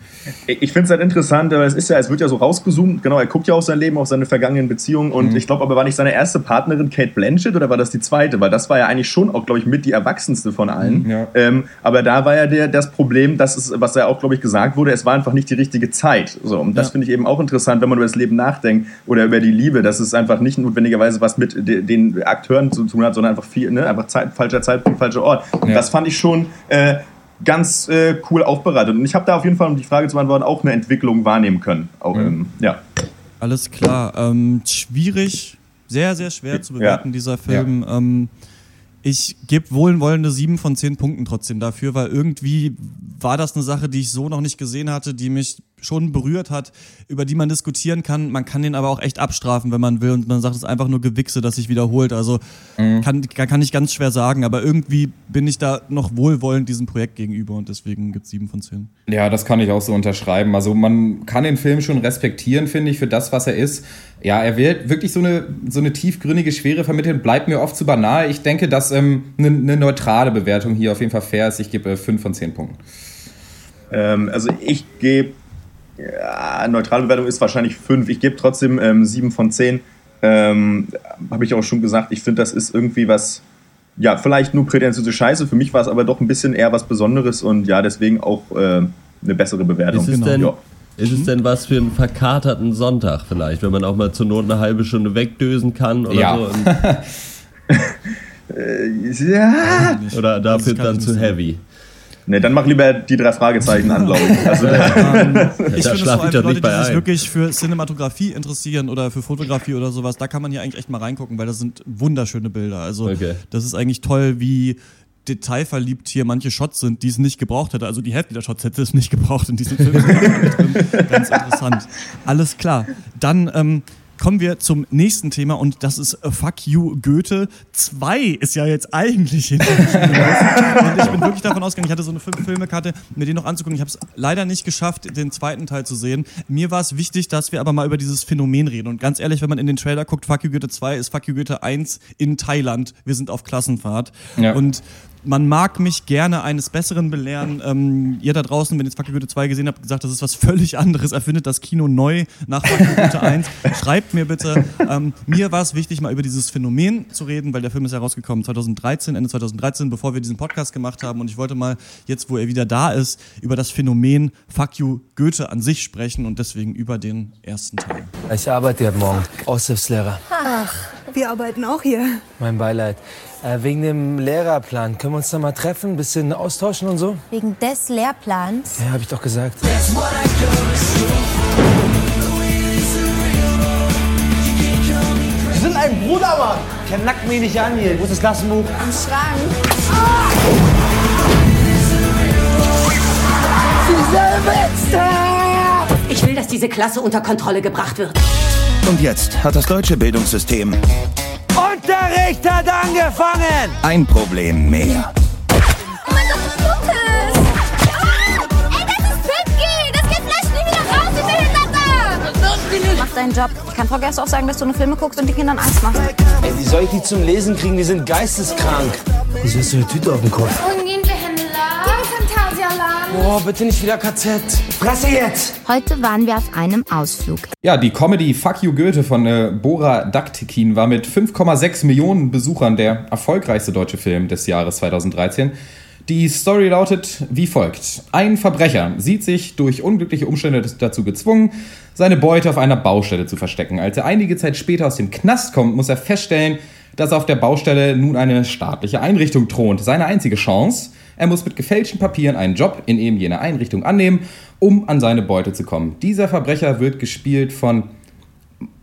Ich finde es halt interessant, aber es ist ja, es wird ja so rausgezoomt. Genau, er guckt ja auf sein Leben, auf seine vergangenen Beziehungen und mhm. ich glaube, aber war nicht seine erste Partnerin Kate Blanchett oder war das die zweite? Weil das war ja eigentlich schon auch, glaube ich, mit die erwachsenste von allen. Mhm, ja. ähm, aber da war ja der das Problem, das ist, was ja auch, glaube ich, gesagt wurde, es war einfach nicht die richtige Zeit. So, und das ja. finde ich eben auch interessant, wenn man über das Leben nachdenkt oder über die Liebe, dass es einfach nicht notwendigerweise was mit den Akteuren zu tun hat, sondern einfach viel, ne, einfach Zeit, falscher Zeitpunkt, falscher Ort. Ja. das fand ich schon äh, ganz äh, cool aufbereitet. Und ich habe da auf jeden Fall, um die Frage zu beantworten, auch eine Entwicklung wahrnehmen können. Auch, mhm. ähm, ja. Alles klar. Ähm, schwierig, sehr, sehr schwer zu bewerten, ja. dieser Film. Ähm, ich gebe wohlwollende sieben von zehn Punkten trotzdem dafür, weil irgendwie war das eine Sache, die ich so noch nicht gesehen hatte, die mich schon berührt hat, über die man diskutieren kann. Man kann den aber auch echt abstrafen, wenn man will. Und man sagt, es ist einfach nur Gewichse, das sich wiederholt. Also mhm. kann, kann ich ganz schwer sagen. Aber irgendwie bin ich da noch wohlwollend diesem Projekt gegenüber und deswegen gibt es sieben von zehn. Ja, das kann ich auch so unterschreiben. Also man kann den Film schon respektieren, finde ich, für das, was er ist. Ja, er will wirklich so eine, so eine tiefgründige Schwere vermitteln, bleibt mir oft zu banal. Ich denke, dass ähm, eine, eine neutrale Bewertung hier auf jeden Fall fair ist. Ich gebe äh, fünf von zehn Punkten. Ähm, also ich gebe ja, neutrale Bewertung ist wahrscheinlich 5. Ich gebe trotzdem ähm, 7 von 10. Ähm, Habe ich auch schon gesagt, ich finde, das ist irgendwie was, ja, vielleicht nur prätentiöse Scheiße. Für mich war es aber doch ein bisschen eher was Besonderes und ja, deswegen auch äh, eine bessere Bewertung. Ist es, genau. denn, ja. ist es denn was für einen verkaterten Sonntag vielleicht, wenn man auch mal zur Not eine halbe Stunde wegdösen kann oder ja. so? äh, ja. Oder dafür dann zu heavy? Ne, dann mach lieber die drei Fragezeichen an, glaube ich. Also, ähm, ich finde es vor allem Leute, die sich wirklich für Cinematografie interessieren oder für Fotografie oder sowas, da kann man hier eigentlich echt mal reingucken, weil das sind wunderschöne Bilder. Also okay. das ist eigentlich toll, wie detailverliebt hier manche Shots sind, die es nicht gebraucht hätte. Also die Hälfte der Shots hätte es nicht gebraucht in diesem Film. Ganz interessant. Alles klar. Dann ähm, kommen wir zum nächsten Thema und das ist äh, Fuck You Goethe 2 ist ja jetzt eigentlich hinter Und ich bin wirklich davon ausgegangen, ich hatte so eine Fünf-Filme-Karte, mir den noch anzugucken. Ich habe es leider nicht geschafft, den zweiten Teil zu sehen. Mir war es wichtig, dass wir aber mal über dieses Phänomen reden. Und ganz ehrlich, wenn man in den Trailer guckt, Fuck You Goethe 2 ist Fuck You Goethe 1 in Thailand. Wir sind auf Klassenfahrt. Ja. Und man mag mich gerne eines Besseren belehren. Ähm, ihr da draußen, wenn ihr jetzt Fuck Goethe 2 gesehen habt, gesagt, das ist was völlig anderes. Erfindet das Kino neu nach Fuck Goethe 1. Schreibt mir bitte. Ähm, mir war es wichtig, mal über dieses Phänomen zu reden, weil der Film ist ja rausgekommen 2013, Ende 2013, bevor wir diesen Podcast gemacht haben. Und ich wollte mal jetzt, wo er wieder da ist, über das Phänomen Fuck You Goethe an sich sprechen und deswegen über den ersten Teil. Ich arbeite heute Morgen. Aushilfslehrer. Ach, wir arbeiten auch hier. Mein Beileid. Äh, wegen dem Lehrerplan. Können wir uns da mal treffen, ein bisschen austauschen und so? Wegen des Lehrplans? Ja, hab ich doch gesagt. Sie sind ein Bruder, Mann! Der nackt mich nicht an hier. Wo ist das Klassenbuch? Im Schrank. Ich will, dass diese Klasse unter Kontrolle gebracht wird. Und jetzt hat das deutsche Bildungssystem Unterricht hat angefangen! Ein Problem mehr. Oh mein Gott, was tut es? Ah! Ey, das ist Pipki! Das geht vielleicht nie wieder raus, ihr Behinderter! Mach deinen Job. Ich kann Frau Gerst auch sagen, dass du eine Filme guckst und die Kindern Angst machst. Ey, wie soll ich die zum Lesen kriegen? Die sind geisteskrank. Wieso hast du eine Tüte auf dem Kopf? Phantasialand. Boah, bitte nicht wieder KZ. Fresse jetzt! Heute waren wir auf einem Ausflug. Ja, die Comedy Fuck You Goethe von äh, Bora Daktikin war mit 5,6 Millionen Besuchern der erfolgreichste deutsche Film des Jahres 2013. Die Story lautet wie folgt. Ein Verbrecher sieht sich durch unglückliche Umstände dazu gezwungen, seine Beute auf einer Baustelle zu verstecken. Als er einige Zeit später aus dem Knast kommt, muss er feststellen, dass auf der Baustelle nun eine staatliche Einrichtung thront. Seine einzige Chance, er muss mit gefälschten Papieren einen Job in eben jener Einrichtung annehmen, um an seine Beute zu kommen. Dieser Verbrecher wird gespielt von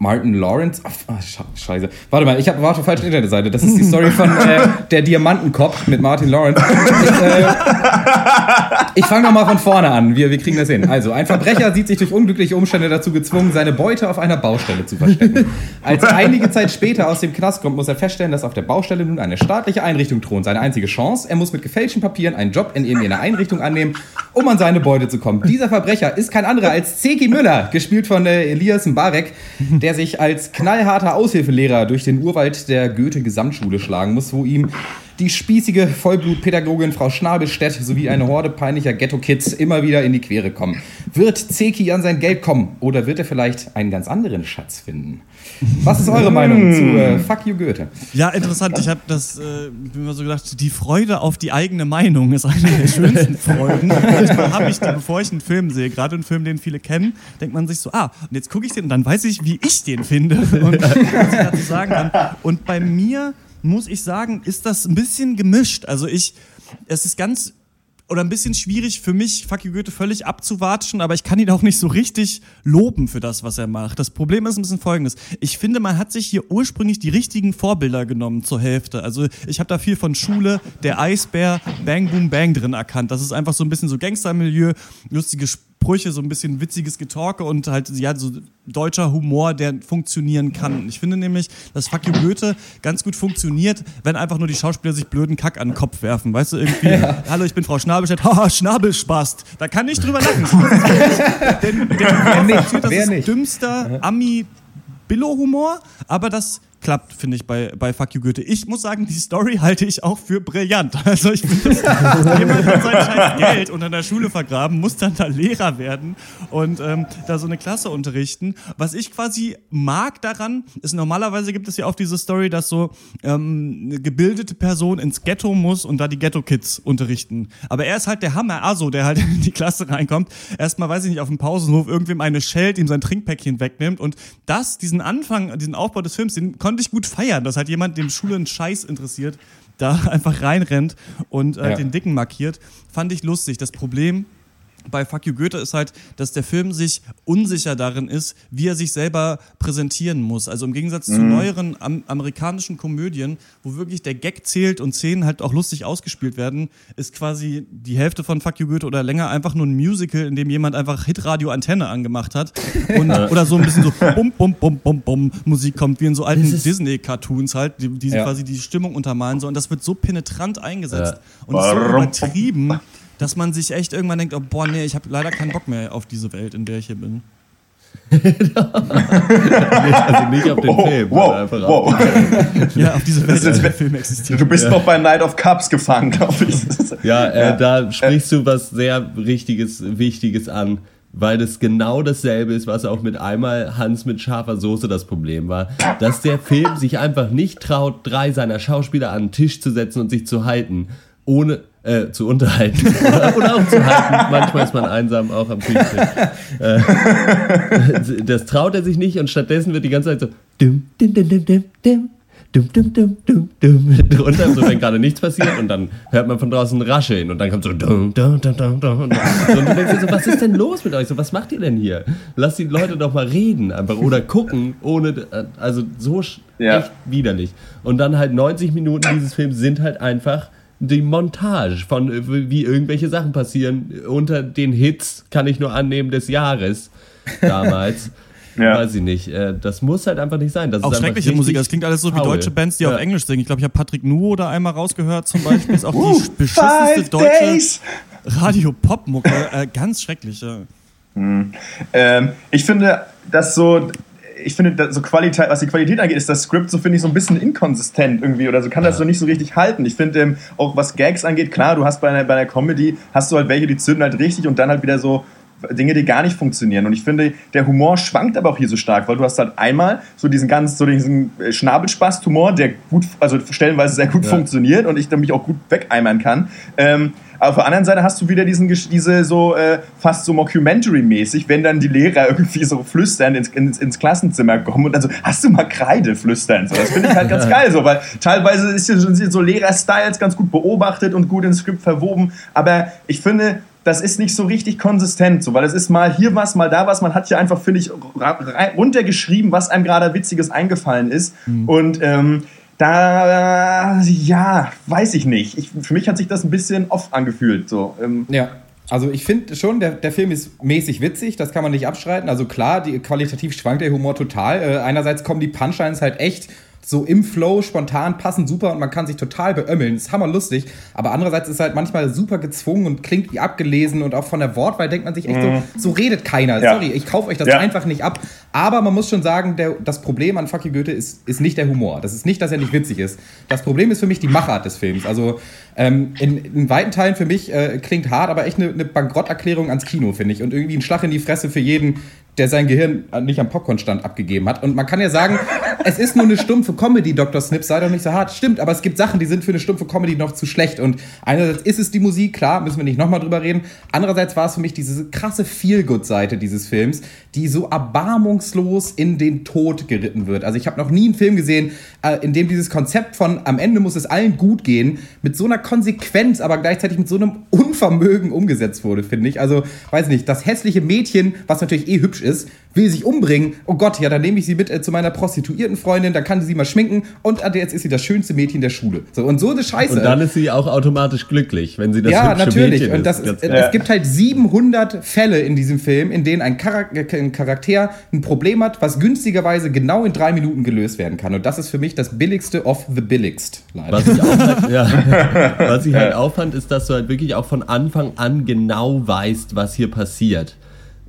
Martin Lawrence. Ach, scheiße. Warte mal, ich habe auf der falschen Internetseite. Das ist die Story von äh, der Diamantenkopf mit Martin Lawrence. Ich, äh, ich fange nochmal von vorne an. Wir, wir kriegen das hin. Also, ein Verbrecher sieht sich durch unglückliche Umstände dazu gezwungen, seine Beute auf einer Baustelle zu verstecken. Als er einige Zeit später aus dem Knast kommt, muss er feststellen, dass auf der Baustelle nun eine staatliche Einrichtung thront. Seine einzige Chance, er muss mit gefälschten Papieren einen Job in irgendeiner Einrichtung annehmen, um an seine Beute zu kommen. Dieser Verbrecher ist kein anderer als Zeki Müller, gespielt von äh, Elias Mbarek, der sich als knallharter Aushilfelehrer durch den Urwald der Goethe-Gesamtschule schlagen muss, wo ihm die spießige Vollblutpädagogin Frau Schnabelstedt sowie eine Horde peinlicher Ghetto-Kids immer wieder in die Quere kommen. Wird Zeki an sein Geld kommen oder wird er vielleicht einen ganz anderen Schatz finden? Was ist eure Meinung zu äh, Fuck You Goethe? Ja, interessant. Ich habe das, äh, bin mir so gedacht, die Freude auf die eigene Meinung ist eine der schönsten Freuden. Manchmal habe ich die, bevor ich einen Film sehe, gerade einen Film, den viele kennen, denkt man sich so, ah, und jetzt gucke ich den und dann weiß ich, wie ich den finde und was ich dazu sagen kann. Und bei mir muss ich sagen, ist das ein bisschen gemischt. Also ich, es ist ganz oder ein bisschen schwierig für mich, Fuck you Goethe völlig abzuwatschen, aber ich kann ihn auch nicht so richtig loben für das, was er macht. Das Problem ist ein bisschen folgendes. Ich finde, man hat sich hier ursprünglich die richtigen Vorbilder genommen zur Hälfte. Also ich habe da viel von Schule, der Eisbär, Bang Boom Bang drin erkannt. Das ist einfach so ein bisschen so Gangstermilieu, lustige Spiele Sprüche, so ein bisschen witziges Getalke und halt ja so deutscher Humor, der funktionieren kann. Ich finde nämlich, dass Fuck you Goethe ganz gut funktioniert, wenn einfach nur die Schauspieler sich blöden Kack an den Kopf werfen. Weißt du, irgendwie, ja. hallo, ich bin Frau Schnabelstedt, haha, Schnabelspast. Da kann ich drüber lachen. denn, denn wer nicht, das wer ist nicht. dümmster Ami Billo-Humor, aber das klappt, finde ich, bei, bei Fuck You Goethe. Ich muss sagen, die Story halte ich auch für brillant. Also ich finde, jemand hat sein scheiß Geld unter der Schule vergraben, muss dann da Lehrer werden und ähm, da so eine Klasse unterrichten. Was ich quasi mag daran, ist normalerweise gibt es ja oft diese Story, dass so ähm, eine gebildete Person ins Ghetto muss und da die Ghetto-Kids unterrichten. Aber er ist halt der Hammer, also der halt in die Klasse reinkommt, erstmal, weiß ich nicht, auf dem Pausenhof irgendwem eine schellt, ihm sein Trinkpäckchen wegnimmt und das, diesen Anfang, diesen Aufbau des Films, den konnte ich gut feiern, dass halt jemand, dem Schule einen Scheiß interessiert, da einfach reinrennt und äh, ja. den Dicken markiert. Fand ich lustig. Das Problem bei Fuck You Goethe ist halt, dass der Film sich unsicher darin ist, wie er sich selber präsentieren muss. Also im Gegensatz mhm. zu neueren am amerikanischen Komödien, wo wirklich der Gag zählt und Szenen halt auch lustig ausgespielt werden, ist quasi die Hälfte von Fuck You Goethe oder länger einfach nur ein Musical, in dem jemand einfach Hitradio Antenne angemacht hat und, oder so ein bisschen so bum bum bum bum bum Musik kommt, wie in so alten Disney Cartoons halt, die, die ja. quasi die Stimmung untermalen so und das wird so penetrant eingesetzt ja. und ist so übertrieben dass man sich echt irgendwann denkt, oh, boah, nee, ich habe leider keinen Bock mehr auf diese Welt, in der ich hier bin. also nicht auf den oh, Film. Wow, einfach wow. Auf ja, auf diese Welt, in der Film existiert. Du bist ja. noch bei Night of Cups gefangen, glaube ich. Ja, äh, ja, da sprichst du was sehr Richtiges, Wichtiges an weil das genau dasselbe ist, was auch mit einmal Hans mit scharfer Soße das Problem war, dass der Film sich einfach nicht traut, drei seiner Schauspieler an den Tisch zu setzen und sich zu halten, ohne äh, zu unterhalten oder, zu halten. Manchmal ist man einsam auch am Tisch. Äh, das traut er sich nicht und stattdessen wird die ganze Zeit so dim, dim, dim, dim, dim, dim. Dum, dum, dum, dum, dum, drunter, so wenn gerade nichts passiert und dann hört man von draußen Rascheln und dann kommt so dum, dum, dum, dum, dum, und du denkst dir so, was ist denn los mit euch? So, was macht ihr denn hier? Lasst die Leute doch mal reden einfach oder gucken, ohne, also so ja. echt widerlich. Und dann halt 90 Minuten dieses Films sind halt einfach die Montage von wie irgendwelche Sachen passieren unter den Hits, kann ich nur annehmen, des Jahres damals. Ja. Weiß ich nicht. Äh, das muss halt einfach nicht sein. Das auch schreckliche Musik. Das klingt alles so wie deutsche Bands, die ja. auf Englisch singen. Ich glaube, ich habe Patrick Nuo da einmal rausgehört zum Beispiel. Ist auch die beschissenste deutsche Radio-Pop-Mucke. Äh, ganz schrecklich. Ja. Hm. Ähm, ich finde, dass so ich finde, so Qualität, was die Qualität angeht, ist das Skript so, finde ich, so ein bisschen inkonsistent irgendwie oder so kann das so nicht so richtig halten. Ich finde, ähm, auch was Gags angeht, klar, du hast bei einer, bei einer Comedy, hast du halt welche, die zünden halt richtig und dann halt wieder so Dinge, die gar nicht funktionieren. Und ich finde, der Humor schwankt aber auch hier so stark, weil du hast halt einmal so diesen ganz, so diesen äh, Schnabelspaß-Humor, der gut, also stellenweise sehr gut ja. funktioniert und ich mich auch gut wegeimern kann. Ähm, aber auf der anderen Seite hast du wieder diesen, diese so äh, fast so Mockumentary-mäßig, wenn dann die Lehrer irgendwie so flüstern ins, ins, ins, Klassenzimmer kommen und dann so, hast du mal Kreide flüstern? So, das finde ich halt ganz geil so, weil teilweise ist ja so Lehrer-Styles ganz gut beobachtet und gut ins Skript verwoben, aber ich finde, das ist nicht so richtig konsistent, so, weil es ist mal hier was, mal da was. Man hat hier einfach, finde ich, runtergeschrieben, was einem gerade Witziges eingefallen ist. Mhm. Und ähm, da, ja, weiß ich nicht. Ich, für mich hat sich das ein bisschen off angefühlt. So. Ähm. Ja. Also ich finde schon, der, der Film ist mäßig witzig, das kann man nicht abstreiten. Also klar, die, qualitativ schwankt der Humor total. Äh, einerseits kommen die Punchlines halt echt so im Flow, spontan, passen super und man kann sich total beömmeln. Das ist hammerlustig. Aber andererseits ist es halt manchmal super gezwungen und klingt wie abgelesen und auch von der Wortwahl denkt man sich echt mhm. so, so redet keiner. Ja. Sorry, ich kaufe euch das ja. einfach nicht ab. Aber man muss schon sagen, der, das Problem an Fucky Goethe ist, ist nicht der Humor. Das ist nicht, dass er nicht witzig ist. Das Problem ist für mich die Machart des Films. Also ähm, in, in, weiten Teilen für mich äh, klingt hart, aber echt eine, eine Bankrotterklärung ans Kino, finde ich. Und irgendwie ein Schlag in die Fresse für jeden, der sein Gehirn nicht am Popcornstand abgegeben hat. Und man kann ja sagen, es ist nur eine stumpfe Comedy, Dr. Snips, sei doch nicht so hart. Stimmt, aber es gibt Sachen, die sind für eine stumpfe Comedy noch zu schlecht. Und einerseits ist es die Musik, klar, müssen wir nicht nochmal drüber reden. Andererseits war es für mich diese krasse Feel-Good-Seite dieses Films, die so erbarmungslos in den Tod geritten wird. Also ich habe noch nie einen Film gesehen, äh, in dem dieses Konzept von am Ende muss es allen gut gehen, mit so einer Konsequenz, aber gleichzeitig mit so einem Unvermögen umgesetzt wurde, finde ich. Also, weiß nicht, das hässliche Mädchen, was natürlich eh hübsch ist, will sich umbringen. Oh Gott, ja, dann nehme ich sie mit äh, zu meiner prostituierten Freundin, dann kann sie sie mal schminken und äh, jetzt ist sie das schönste Mädchen der Schule. So, und so eine Scheiße. Und dann ist sie auch automatisch glücklich, wenn sie das Ja, natürlich. Mädchen und das ist, äh, es gibt halt 700 Fälle in diesem Film, in denen ein, Charak ein Charakter ein Problem hat, was günstigerweise genau in drei Minuten gelöst werden kann. Und das ist für mich das billigste of the billigst. Leider. Was ich, auch halt, ja, was ich halt auffand, ist, dass du halt wirklich auch von Anfang an genau weißt, was hier passiert.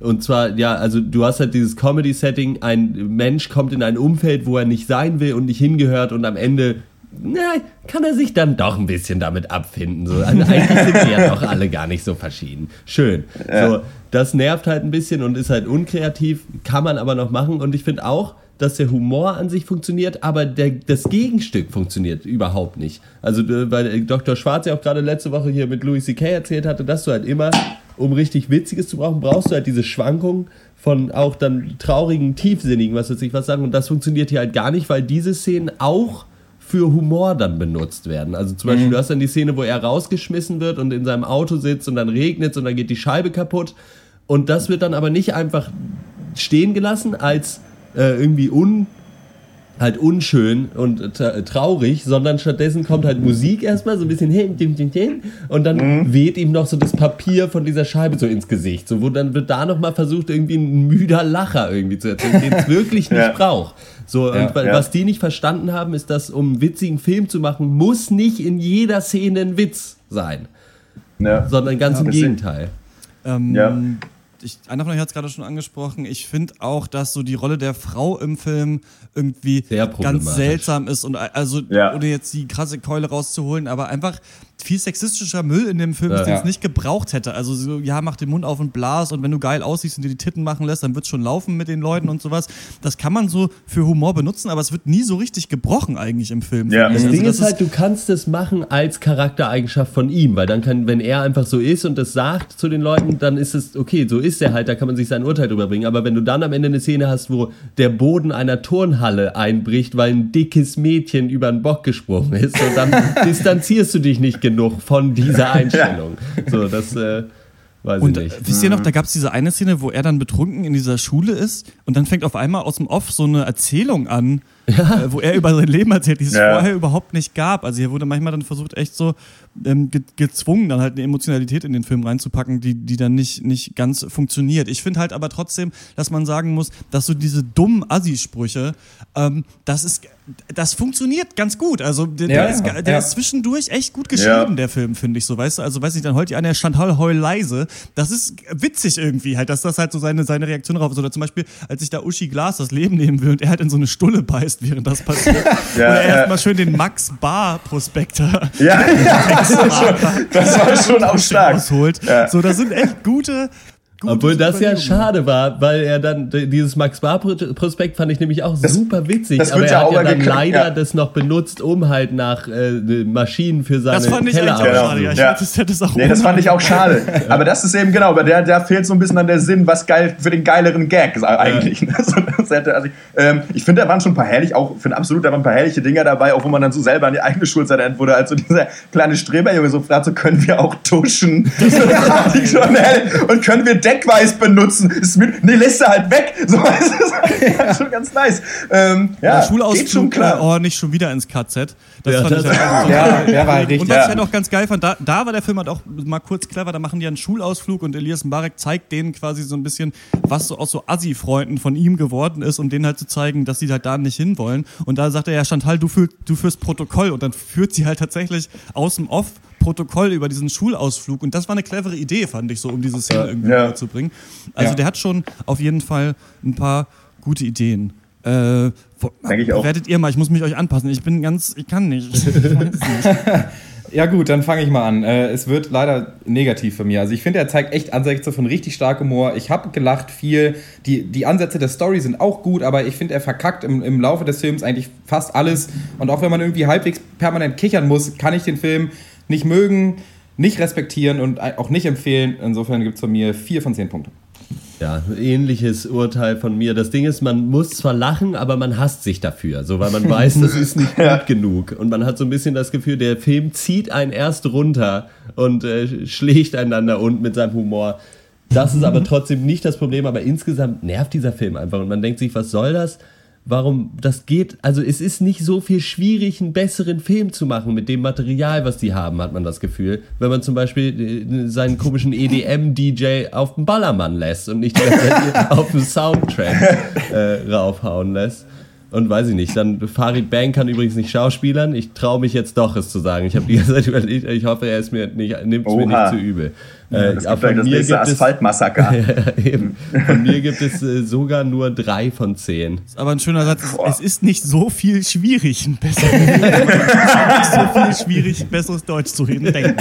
Und zwar, ja, also du hast halt dieses Comedy-Setting, ein Mensch kommt in ein Umfeld, wo er nicht sein will und nicht hingehört und am Ende na, kann er sich dann doch ein bisschen damit abfinden. So, also eigentlich sind wir ja doch alle gar nicht so verschieden. Schön. Ja. So, das nervt halt ein bisschen und ist halt unkreativ, kann man aber noch machen. Und ich finde auch, dass der Humor an sich funktioniert, aber der, das Gegenstück funktioniert überhaupt nicht. Also, äh, weil Dr. Schwarz ja auch gerade letzte Woche hier mit Louis C.K. erzählt hatte, dass du halt immer, um richtig Witziges zu brauchen, brauchst du halt diese Schwankungen von auch dann traurigen, tiefsinnigen, was weiß ich was sagen. Und das funktioniert hier halt gar nicht, weil diese Szenen auch für Humor dann benutzt werden. Also zum Beispiel, mhm. du hast dann die Szene, wo er rausgeschmissen wird und in seinem Auto sitzt und dann regnet es und dann geht die Scheibe kaputt. Und das wird dann aber nicht einfach stehen gelassen als äh, irgendwie un halt unschön und traurig, sondern stattdessen kommt halt Musik erstmal so ein bisschen hin, hin, hin, hin und dann mhm. weht ihm noch so das Papier von dieser Scheibe so ins Gesicht, so wo dann wird da noch mal versucht irgendwie ein müder Lacher irgendwie zu erzählen, den es wirklich nicht ja. braucht. So ja, und ja. was die nicht verstanden haben, ist, dass um einen witzigen Film zu machen, muss nicht in jeder Szene ein Witz sein, sondern ganz im Gegenteil. Ähm, ja ich, einer von euch hat es gerade schon angesprochen, ich finde auch, dass so die Rolle der Frau im Film irgendwie ganz seltsam ist. Und also ja. ohne jetzt die krasse Keule rauszuholen, aber einfach viel sexistischer Müll in dem Film ja, den es nicht gebraucht hätte. Also so, ja, mach den Mund auf und blas und wenn du geil aussiehst und dir die Titten machen lässt, dann wird es schon laufen mit den Leuten und sowas. Das kann man so für Humor benutzen, aber es wird nie so richtig gebrochen eigentlich im Film. Ja. Das also, Ding das ist halt, du kannst es machen als Charaktereigenschaft von ihm, weil dann kann, wenn er einfach so ist und das sagt zu den Leuten, dann ist es okay, so ist er halt, da kann man sich sein Urteil drüber bringen. Aber wenn du dann am Ende eine Szene hast, wo der Boden einer Turnhalle einbricht, weil ein dickes Mädchen über einen Bock gesprungen ist, so, dann distanzierst du dich nicht genug von dieser Einstellung. So, das äh, weiß und, ich nicht. Wisst ihr noch, da gab es diese eine Szene, wo er dann betrunken in dieser Schule ist und dann fängt auf einmal aus dem Off so eine Erzählung an, ja. äh, wo er über sein Leben erzählt, die es ja. vorher überhaupt nicht gab. Also hier wurde manchmal dann versucht, echt so ähm, ge gezwungen, dann halt eine Emotionalität in den Film reinzupacken, die, die dann nicht, nicht ganz funktioniert. Ich finde halt aber trotzdem, dass man sagen muss, dass so diese dummen Assi-Sprüche, ähm, das ist, das funktioniert ganz gut. Also der, ja, der, ist, der ja. ist, zwischendurch echt gut geschrieben, der Film, finde ich so, weißt du? Also weiß nicht, dann heult die eine Chantal heul leise. Das ist witzig irgendwie halt, dass das halt so seine, seine Reaktion darauf ist. Oder zum Beispiel, als sich da Uschi Glas das Leben nehmen will und er halt in so eine Stulle beißt, während das passiert. ja, Oder er ja. erstmal schön den Max Bar Prospektor. Ja, ja das, war schon, auch stark. Ausholt. Ja. So, das sind echt gute, obwohl das ja schade war, weil er dann dieses Max Bar Prospekt fand ich nämlich auch das, super witzig, das aber er hat ja dann leider ja. das noch benutzt, um halt nach äh, Maschinen für seine Das fand ich Teller auch schade. Ja, ich ja. Das, das, auch nee, das fand ich auch schade. aber das ist eben genau, aber der, der fehlt so ein bisschen an der Sinn, was geil für den geileren Gag eigentlich. Ja. Also, hätte, also ich, ähm, ich finde, da waren schon ein paar herrlich, auch für absolut, da waren ein paar herrliche Dinger dabei, auch wo man dann so selber an die eigene Schulzeit erinnert wurde, als so dieser kleine Streberjunge so fragt, so können wir auch tuschen? und können wir Deckweiß benutzen. Ist mit, nee, lässt er halt weg. So, ist halt schon ganz nice. Ähm, ja, der Schulausflug, schon klar. oh, nicht schon wieder ins KZ. Das ja, fand das ich halt ja, der war richtig. Und was ich halt auch ganz geil fand, da, da war der Film halt auch mal kurz clever, da machen die einen Schulausflug und Elias Mbarek zeigt denen quasi so ein bisschen, was so aus so Assi-Freunden von ihm geworden ist, um denen halt zu zeigen, dass sie halt da nicht hinwollen. Und da sagt er ja, Chantal, du, führ, du führst Protokoll und dann führt sie halt tatsächlich aus dem Off Protokoll über diesen Schulausflug. Und das war eine clevere Idee, fand ich so, um diese Szene irgendwie ja. zu bringen. Also ja. der hat schon auf jeden Fall ein paar gute Ideen. Äh. Werdet ihr mal, ich muss mich euch anpassen. Ich bin ganz, ich kann nicht. Ich nicht. ja gut, dann fange ich mal an. Äh, es wird leider negativ für mich. Also ich finde, er zeigt echt Ansätze von richtig starkem Humor. Ich habe gelacht viel. Die, die Ansätze der Story sind auch gut, aber ich finde, er verkackt im, im Laufe des Films eigentlich fast alles. Und auch wenn man irgendwie halbwegs permanent kichern muss, kann ich den Film nicht mögen, nicht respektieren und auch nicht empfehlen. Insofern gibt es von mir vier von zehn Punkten. Ja, ähnliches Urteil von mir. Das Ding ist, man muss zwar lachen, aber man hasst sich dafür, so weil man weiß, das ist nicht gut ja. genug. Und man hat so ein bisschen das Gefühl, der Film zieht einen erst runter und äh, schlägt einander und mit seinem Humor. Das ist aber trotzdem nicht das Problem, aber insgesamt nervt dieser Film einfach und man denkt sich, was soll das? Warum das geht. Also es ist nicht so viel schwierig, einen besseren Film zu machen mit dem Material, was die haben, hat man das Gefühl. Wenn man zum Beispiel äh, seinen komischen EDM-DJ auf den Ballermann lässt und nicht auf den Soundtrack äh, raufhauen lässt. Und weiß ich nicht, dann Farid Bang kann übrigens nicht schauspielern. Ich traue mich jetzt doch, es zu sagen. Ich habe die ganze Zeit überlegt, ich hoffe, er ist mir nicht, nimmt es mir nicht zu übel. Ja, äh, das von das mir gibt Asphaltmassaker. von mir gibt es äh, sogar nur drei von zehn. Das ist aber ein schöner Satz. Boah. Es ist nicht so viel schwierig, ein besser. nicht so viel schwierig, besseres Deutsch zu reden. Denken.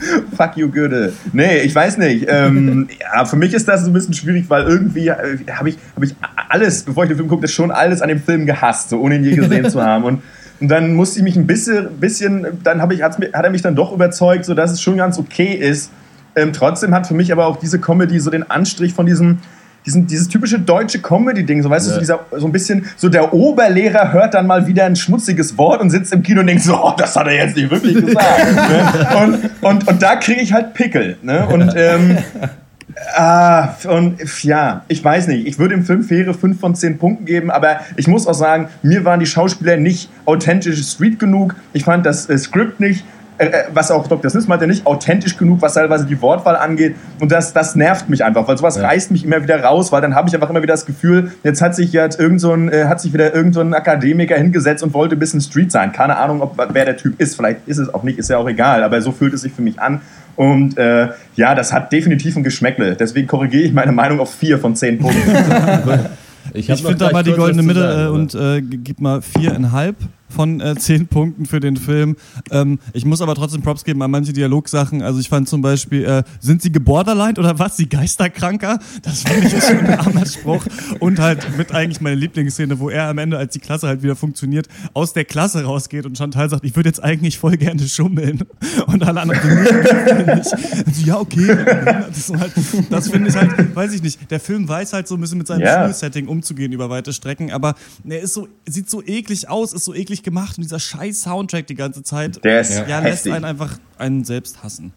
Fuck you, Goethe. Nee, ich weiß nicht. Ähm, ja, für mich ist das ein bisschen schwierig, weil irgendwie äh, habe ich, hab ich alles, bevor ich den Film guckte, schon alles an dem Film gehasst, so ohne ihn je gesehen zu haben. Und und dann musste ich mich ein bisschen, bisschen dann ich, hat er mich dann doch überzeugt, so dass es schon ganz okay ist. Ähm, trotzdem hat für mich aber auch diese Comedy so den Anstrich von diesem, diesen, dieses typische deutsche Comedy-Ding, so weißt ja. du, so, dieser, so ein bisschen, so der Oberlehrer hört dann mal wieder ein schmutziges Wort und sitzt im Kino und denkt so, oh, das hat er jetzt nicht wirklich gesagt. ne? und, und, und da kriege ich halt Pickel. Ne? Und ähm, Ah, und ja, ich weiß nicht. Ich würde dem Film faire 5 von 10 Punkten geben, aber ich muss auch sagen, mir waren die Schauspieler nicht authentisch Street genug. Ich fand das äh, Skript nicht, was auch Dr. Smith meinte, nicht authentisch genug, was teilweise die Wortwahl angeht. Und das, das nervt mich einfach, weil sowas ja. reißt mich immer wieder raus, weil dann habe ich einfach immer wieder das Gefühl, jetzt hat sich jetzt irgend so ein, äh, hat sich wieder irgendein so Akademiker hingesetzt und wollte ein bisschen Street sein. Keine Ahnung, ob, wer der Typ ist. Vielleicht ist es auch nicht, ist ja auch egal. Aber so fühlt es sich für mich an. Und äh, ja, das hat definitiv ein Geschmäckle. Deswegen korrigiere ich meine Meinung auf vier von zehn Punkten. ich, ich finde da mal die goldene Mitte sagen, und äh, gib mal viereinhalb von äh, 10 Punkten für den Film. Ähm, ich muss aber trotzdem Props geben an manche Dialogsachen. Also ich fand zum Beispiel, äh, sind sie geborderlined oder was? Sie Geisterkranker? Das finde ich schon ein armer Spruch. Und halt mit eigentlich meine Lieblingsszene, wo er am Ende, als die Klasse halt wieder funktioniert, aus der Klasse rausgeht und Chantal sagt, ich würde jetzt eigentlich voll gerne schummeln. Und alle anderen so, nicht. Ja, okay. Das, halt, das finde ich halt, weiß ich nicht. Der Film weiß halt so ein bisschen mit seinem yeah. Schulsetting umzugehen über weite Strecken, aber er ist so, sieht so eklig aus, ist so eklig gemacht und dieser scheiß Soundtrack die ganze Zeit, der ist ja, lässt einen einfach einen selbst hassen.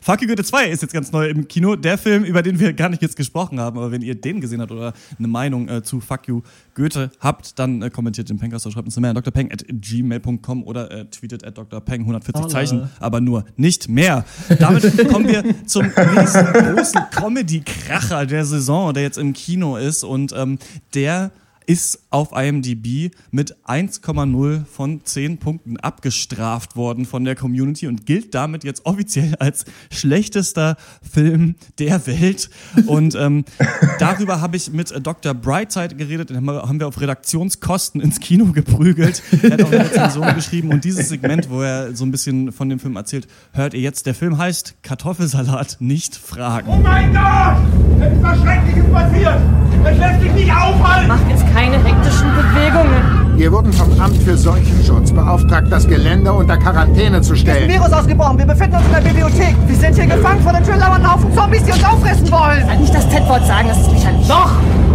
Fuck You Goethe 2 ist jetzt ganz neu im Kino. Der Film, über den wir gar nicht jetzt gesprochen haben, aber wenn ihr den gesehen habt oder eine Meinung äh, zu Fuck You Goethe habt, dann äh, kommentiert den Pencast oder schreibt uns eine Mail an drpeng at gmail.com oder äh, tweetet at drpeng 140 Holla. Zeichen, aber nur nicht mehr. Damit kommen wir zum nächsten großen Comedy-Kracher der Saison, der jetzt im Kino ist und ähm, der ist auf IMDb mit 1,0 von 10 Punkten abgestraft worden von der Community und gilt damit jetzt offiziell als schlechtester Film der Welt. Und ähm, darüber habe ich mit Dr. Brightside geredet, den haben wir auf Redaktionskosten ins Kino geprügelt. Er hat auch eine Rezension geschrieben und dieses Segment, wo er so ein bisschen von dem Film erzählt, hört ihr jetzt. Der Film heißt Kartoffelsalat, nicht fragen. Oh mein Gott! Es ist was Schreckliches passiert! Es lässt sich nicht aufhalten! Macht jetzt keine hektischen Bewegungen. Wir wurden vom Amt für Seuchenschutz beauftragt, das Gelände unter Quarantäne zu stellen. Es ist ein Virus ausgebrochen. Wir befinden uns in der Bibliothek. Wir sind hier gefangen von den schönlauernden Haufen Zombies, die uns auffressen wollen. Soll nicht das Z-Wort sagen, das ist lächerlich. Doch!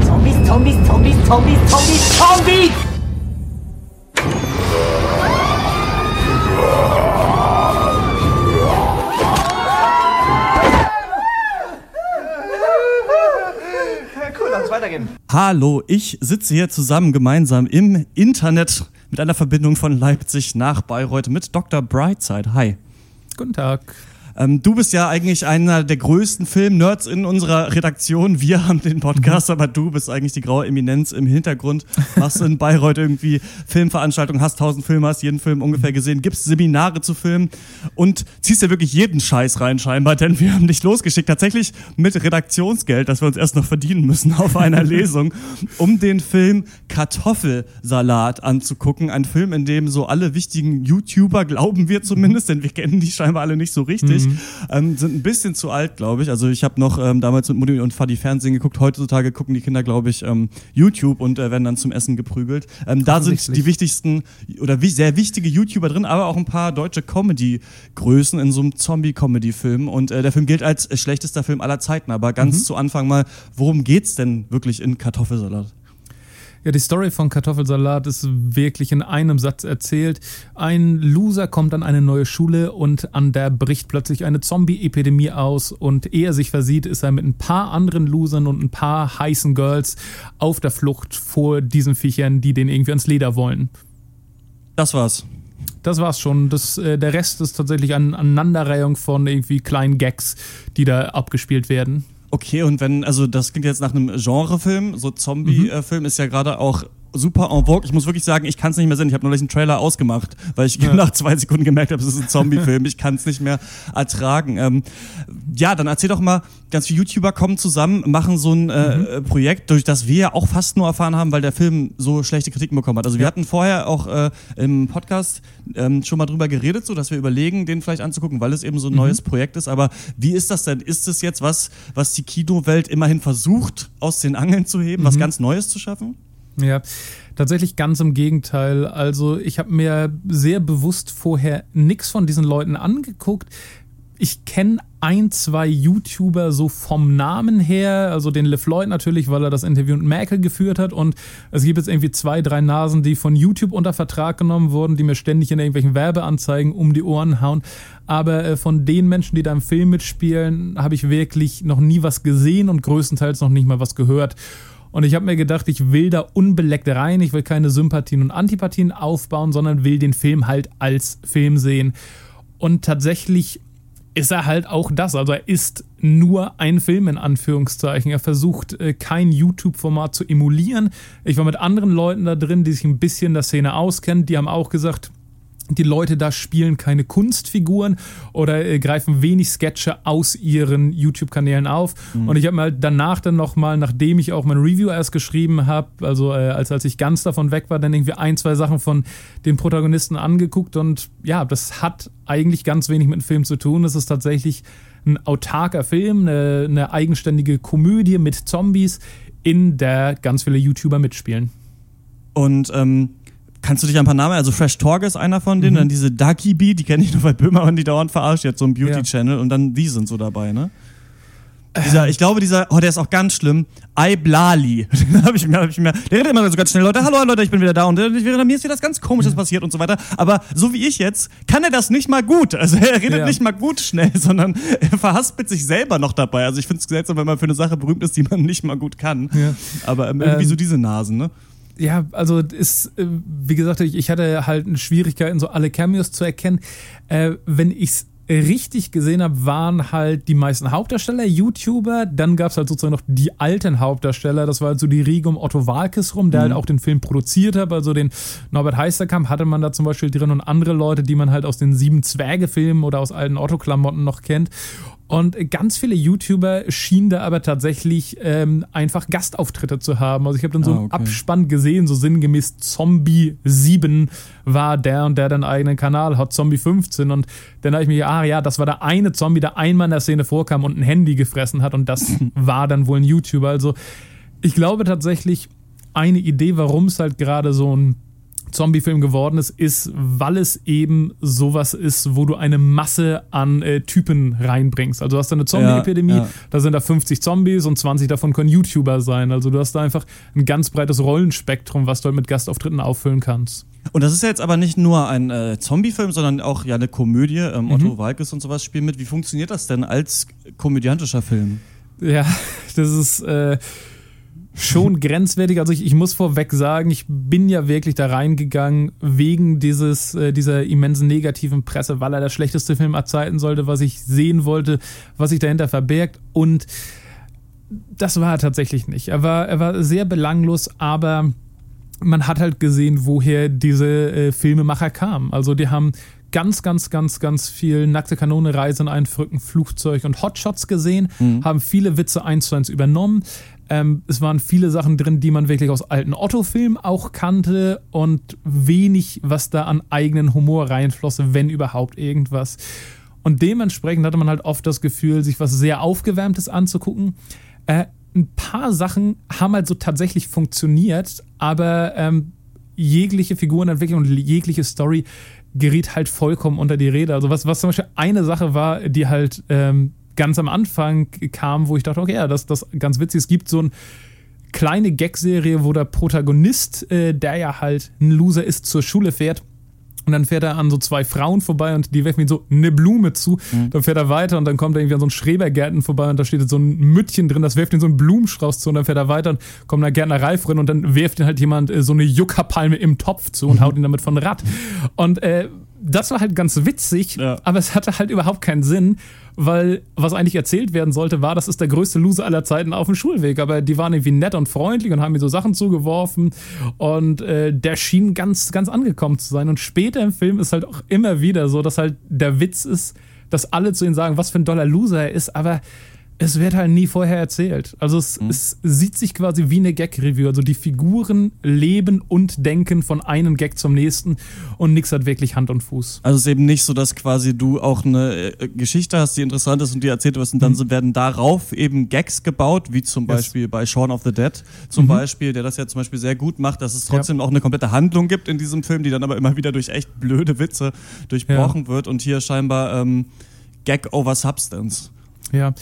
Zombies, Zombies, Zombies, Zombies, Zombies, Zombies! Weitergehen. Hallo, ich sitze hier zusammen gemeinsam im Internet mit einer Verbindung von Leipzig nach Bayreuth mit Dr. Brightside. Hi. Guten Tag. Ähm, du bist ja eigentlich einer der größten Film-Nerds in unserer Redaktion. Wir haben den Podcast, aber du bist eigentlich die graue Eminenz im Hintergrund. Machst in Bayreuth irgendwie Filmveranstaltungen, hast tausend Filme, hast jeden Film ungefähr gesehen, gibst Seminare zu Filmen und ziehst ja wirklich jeden Scheiß rein scheinbar, denn wir haben dich losgeschickt, tatsächlich mit Redaktionsgeld, das wir uns erst noch verdienen müssen auf einer Lesung, um den Film Kartoffelsalat anzugucken. Ein Film, in dem so alle wichtigen YouTuber, glauben wir zumindest, denn wir kennen die scheinbar alle nicht so richtig, mhm. ähm, sind ein bisschen zu alt, glaube ich. Also ich habe noch ähm, damals mit Mutti und Fadi Fernsehen geguckt. Heutzutage gucken die Kinder, glaube ich, ähm, YouTube und äh, werden dann zum Essen geprügelt. Ähm, da sind die wichtigsten oder wie, sehr wichtige YouTuber drin, aber auch ein paar deutsche Comedy-Größen in so einem Zombie-Comedy-Film. Und äh, der Film gilt als schlechtester Film aller Zeiten. Aber ganz mhm. zu Anfang mal, worum geht's denn wirklich in Kartoffelsalat? Ja, die Story von Kartoffelsalat ist wirklich in einem Satz erzählt. Ein Loser kommt an eine neue Schule und an der bricht plötzlich eine Zombie-Epidemie aus und ehe er sich versieht, ist er mit ein paar anderen Losern und ein paar heißen Girls auf der Flucht vor diesen Viechern, die den irgendwie ans Leder wollen. Das war's. Das war's schon. Das, äh, der Rest ist tatsächlich eine Aneinanderreihung von irgendwie kleinen Gags, die da abgespielt werden. Okay, und wenn, also das klingt jetzt nach einem Genrefilm, so Zombie-Film ist ja gerade auch super en vogue. Ich muss wirklich sagen, ich kann es nicht mehr sehen. Ich habe neulich einen Trailer ausgemacht, weil ich ja. nach zwei Sekunden gemerkt habe, es ist ein Zombie-Film. Ich kann es nicht mehr ertragen. Ähm, ja, dann erzähl doch mal, ganz viele YouTuber kommen zusammen, machen so ein äh, mhm. Projekt, durch das wir ja auch fast nur erfahren haben, weil der Film so schlechte Kritiken bekommen hat. Also wir ja. hatten vorher auch äh, im Podcast ähm, schon mal drüber geredet, so dass wir überlegen, den vielleicht anzugucken, weil es eben so ein mhm. neues Projekt ist. Aber wie ist das denn? Ist es jetzt was, was die Kinowelt immerhin versucht, aus den Angeln zu heben, mhm. was ganz Neues zu schaffen? Ja, tatsächlich ganz im Gegenteil. Also ich habe mir sehr bewusst vorher nichts von diesen Leuten angeguckt. Ich kenne ein, zwei YouTuber so vom Namen her, also den LeFloid natürlich, weil er das Interview mit Merkel geführt hat und es gibt jetzt irgendwie zwei, drei Nasen, die von YouTube unter Vertrag genommen wurden, die mir ständig in irgendwelchen Werbeanzeigen um die Ohren hauen. Aber äh, von den Menschen, die da im Film mitspielen, habe ich wirklich noch nie was gesehen und größtenteils noch nicht mal was gehört. Und ich habe mir gedacht, ich will da unbeleckt rein, ich will keine Sympathien und Antipathien aufbauen, sondern will den Film halt als Film sehen. Und tatsächlich ist er halt auch das. Also er ist nur ein Film in Anführungszeichen. Er versucht äh, kein YouTube-Format zu emulieren. Ich war mit anderen Leuten da drin, die sich ein bisschen der Szene auskennen. Die haben auch gesagt, die Leute da spielen keine Kunstfiguren oder äh, greifen wenig Sketche aus ihren YouTube-Kanälen auf. Mhm. Und ich habe halt danach dann nochmal, nachdem ich auch mein Review erst geschrieben habe, also äh, als, als ich ganz davon weg war, dann irgendwie ein, zwei Sachen von den Protagonisten angeguckt. Und ja, das hat eigentlich ganz wenig mit dem Film zu tun. Es ist tatsächlich ein autarker Film, eine, eine eigenständige Komödie mit Zombies, in der ganz viele YouTuber mitspielen. Und ähm, Kannst du dich ein paar Namen, also Fresh Talk ist einer von denen, mhm. dann diese Ducky Bee, die kenne ich nur, weil Böhmer und die dauernd verarscht, jetzt so ein Beauty-Channel und dann die sind so dabei, ne? Dieser, ich glaube, dieser, oh, der ist auch ganz schlimm. Iblali. Den habe ich mir, hab ich mir, der redet immer so ganz schnell, Leute, hallo Leute, ich bin wieder da und äh, mir ist hier das ganz Komisches mhm. passiert und so weiter. Aber so wie ich jetzt, kann er das nicht mal gut. Also er redet ja. nicht mal gut schnell, sondern er verhaspelt sich selber noch dabei. Also ich finde es seltsam, wenn man für eine Sache berühmt ist, die man nicht mal gut kann. Ja. Aber ähm, irgendwie ähm, so diese Nasen, ne? Ja, also ist, äh, wie gesagt, ich, ich hatte halt Schwierigkeiten, so alle Cameos zu erkennen. Äh, wenn ich's richtig gesehen habe, waren halt die meisten Hauptdarsteller YouTuber. Dann gab es halt sozusagen noch die alten Hauptdarsteller. Das war halt so die Riege um Otto Walkes rum, der halt mhm. halt auch den Film produziert hat. Also den Norbert Heisterkamp hatte man da zum Beispiel drin und andere Leute, die man halt aus den Sieben Zwerge-Filmen oder aus alten Otto-Klamotten noch kennt. Und ganz viele YouTuber schienen da aber tatsächlich ähm, einfach Gastauftritte zu haben. Also ich habe dann so ah, okay. einen Abspann gesehen, so sinngemäß Zombie 7 war der und der den eigenen Kanal hat, Zombie 15. Und dann habe ich mir, ah ja, das war der eine Zombie, der einmal in der Szene vorkam und ein Handy gefressen hat. Und das war dann wohl ein YouTuber. Also ich glaube tatsächlich, eine Idee, warum es halt gerade so ein Zombie-Film geworden ist, ist, weil es eben sowas ist, wo du eine Masse an äh, Typen reinbringst. Also du hast da eine Zombie-Epidemie, ja, ja. da sind da 50 Zombies und 20 davon können YouTuber sein. Also du hast da einfach ein ganz breites Rollenspektrum, was du halt mit Gastauftritten auffüllen kannst. Und das ist ja jetzt aber nicht nur ein äh, Zombie-Film, sondern auch ja eine Komödie. Ähm, mhm. Otto Walkes und sowas spielen mit. Wie funktioniert das denn als komödiantischer Film? Ja, das ist. Äh, schon grenzwertig. Also ich, ich muss vorweg sagen, ich bin ja wirklich da reingegangen wegen dieses, äh, dieser immensen negativen Presse, weil er der schlechteste Film aller Zeiten sollte, was ich sehen wollte, was sich dahinter verbirgt. Und das war er tatsächlich nicht. Er war, er war sehr belanglos, aber man hat halt gesehen, woher diese äh, Filmemacher kamen. Also die haben ganz, ganz, ganz, ganz viel nackte Kanone, Reise in ein verrückten Flugzeug und Hotshots gesehen, mhm. haben viele Witze eins zu eins übernommen. Ähm, es waren viele Sachen drin, die man wirklich aus alten Otto-Filmen auch kannte und wenig, was da an eigenen Humor reinflosse, wenn überhaupt irgendwas. Und dementsprechend hatte man halt oft das Gefühl, sich was sehr Aufgewärmtes anzugucken. Äh, ein paar Sachen haben halt so tatsächlich funktioniert, aber ähm, jegliche Figurenentwicklung und jegliche Story geriet halt vollkommen unter die Rede. Also was, was zum Beispiel eine Sache war, die halt ähm, ganz am Anfang kam, wo ich dachte, okay, ja, das ist ganz witzig. Es gibt so eine kleine Gag-Serie, wo der Protagonist, äh, der ja halt ein Loser ist, zur Schule fährt. Und dann fährt er an so zwei Frauen vorbei und die werfen ihm so eine Blume zu. Mhm. Dann fährt er weiter und dann kommt er irgendwie an so einen Schrebergärten vorbei und da steht so ein Müttchen drin, das wirft ihm so einen Blumenstrauß zu und dann fährt er weiter und kommt eine Gärtnerei drin und dann wirft ihm halt jemand äh, so eine Juckerpalme im Topf zu und mhm. haut ihn damit von Rad. Und äh, das war halt ganz witzig, ja. aber es hatte halt überhaupt keinen Sinn, weil was eigentlich erzählt werden sollte, war, das ist der größte Loser aller Zeiten auf dem Schulweg. Aber die waren irgendwie nett und freundlich und haben mir so Sachen zugeworfen und äh, der schien ganz, ganz angekommen zu sein. Und später im Film ist halt auch immer wieder so, dass halt der Witz ist, dass alle zu ihm sagen, was für ein doller Loser er ist, aber es wird halt nie vorher erzählt. Also es, mhm. es sieht sich quasi wie eine Gag-Review. Also die Figuren leben und denken von einem Gag zum nächsten und nichts hat wirklich Hand und Fuß. Also es ist eben nicht so, dass quasi du auch eine äh, Geschichte hast, die interessant ist und die erzählt wird und dann mhm. werden darauf eben Gags gebaut, wie zum Beispiel yes. bei Shaun of the Dead zum mhm. Beispiel, der das ja zum Beispiel sehr gut macht, dass es trotzdem ja. auch eine komplette Handlung gibt in diesem Film, die dann aber immer wieder durch echt blöde Witze durchbrochen ja. wird und hier scheinbar ähm, Gag over Substance. Ja,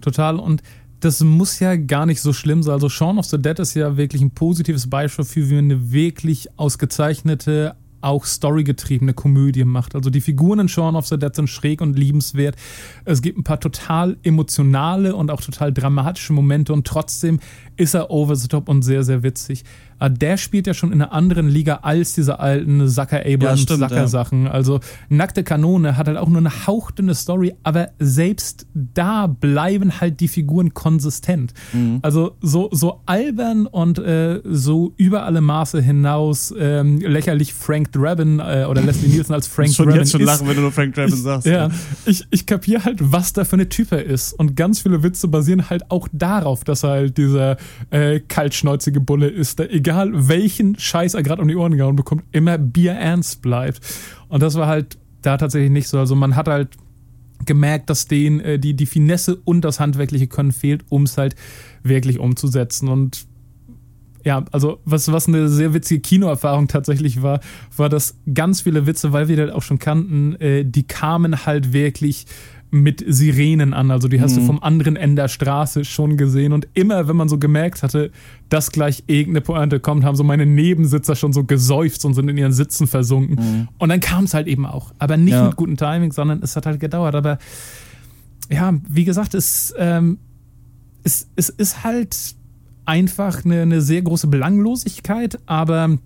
total. Und das muss ja gar nicht so schlimm sein. Also Shaun of the Dead ist ja wirklich ein positives Beispiel für, wie man eine wirklich ausgezeichnete, auch storygetriebene Komödie macht. Also die Figuren in Shaun of the Dead sind schräg und liebenswert. Es gibt ein paar total emotionale und auch total dramatische Momente und trotzdem ist er over the top und sehr, sehr witzig. Aber ah, der spielt ja schon in einer anderen Liga als diese alten Zucker Abrams ja, Zucker Sachen. Ja. Also Nackte Kanone hat halt auch nur eine hauchdünne Story, aber selbst da bleiben halt die Figuren konsistent. Mhm. Also so, so albern und äh, so über alle Maße hinaus ähm, lächerlich Frank Drabin äh, oder Leslie Nielsen als Frank schon Drabin jetzt schon lachen, wenn du nur Frank Drabin ich, sagst. Ja, ich, ich kapiere halt, was da für eine Typ er ist. Und ganz viele Witze basieren halt auch darauf, dass er halt dieser äh, kaltschnäuzige Bulle ist, der egal welchen Scheiß er gerade um die Ohren gehauen bekommt, immer bierernst bleibt. Und das war halt da tatsächlich nicht so. Also man hat halt gemerkt, dass denen äh, die, die Finesse und das Handwerkliche Können fehlt, um es halt wirklich umzusetzen. Und ja, also was, was eine sehr witzige Kinoerfahrung tatsächlich war, war, dass ganz viele Witze, weil wir das auch schon kannten, äh, die kamen halt wirklich mit Sirenen an. Also die hast mhm. du vom anderen Ende der Straße schon gesehen. Und immer, wenn man so gemerkt hatte, dass gleich irgendeine Pointe kommt, haben so meine Nebensitzer schon so gesäuft und sind in ihren Sitzen versunken. Mhm. Und dann kam es halt eben auch. Aber nicht ja. mit gutem Timing, sondern es hat halt gedauert. Aber ja, wie gesagt, es, ähm, es, es ist halt einfach eine, eine sehr große Belanglosigkeit, aber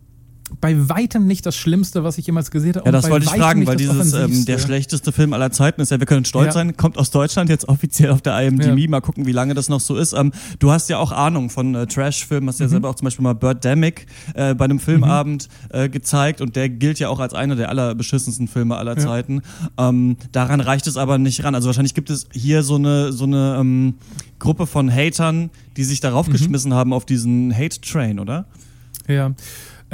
bei weitem nicht das Schlimmste, was ich jemals gesehen habe. Ja, das wollte ich fragen, weil dieses ähm, der schlechteste Film aller Zeiten ist ja, wir können stolz ja. sein, kommt aus Deutschland jetzt offiziell auf der IMDb. Ja. Mal gucken, wie lange das noch so ist. Ähm, du hast ja auch Ahnung von äh, Trash-Filmen, hast ja mhm. selber auch zum Beispiel mal Birdemic äh, bei einem Filmabend mhm. äh, gezeigt und der gilt ja auch als einer der allerbeschissensten Filme aller ja. Zeiten. Ähm, daran reicht es aber nicht ran. Also wahrscheinlich gibt es hier so eine so eine ähm, Gruppe von Hatern, die sich darauf mhm. geschmissen haben auf diesen Hate-Train, oder? Ja.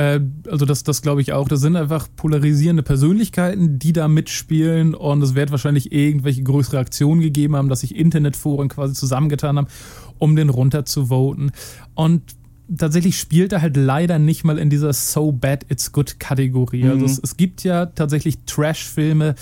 Äh, also das, das glaube ich auch. Das sind einfach polarisierende Persönlichkeiten, die da mitspielen und es wird wahrscheinlich irgendwelche größere Aktionen gegeben haben, dass sich Internetforen quasi zusammengetan haben, um den runter zu voten. Und tatsächlich spielt er halt leider nicht mal in dieser So Bad It's Good Kategorie. Also mhm. Also es, es, gibt ja tatsächlich Trash-Filme,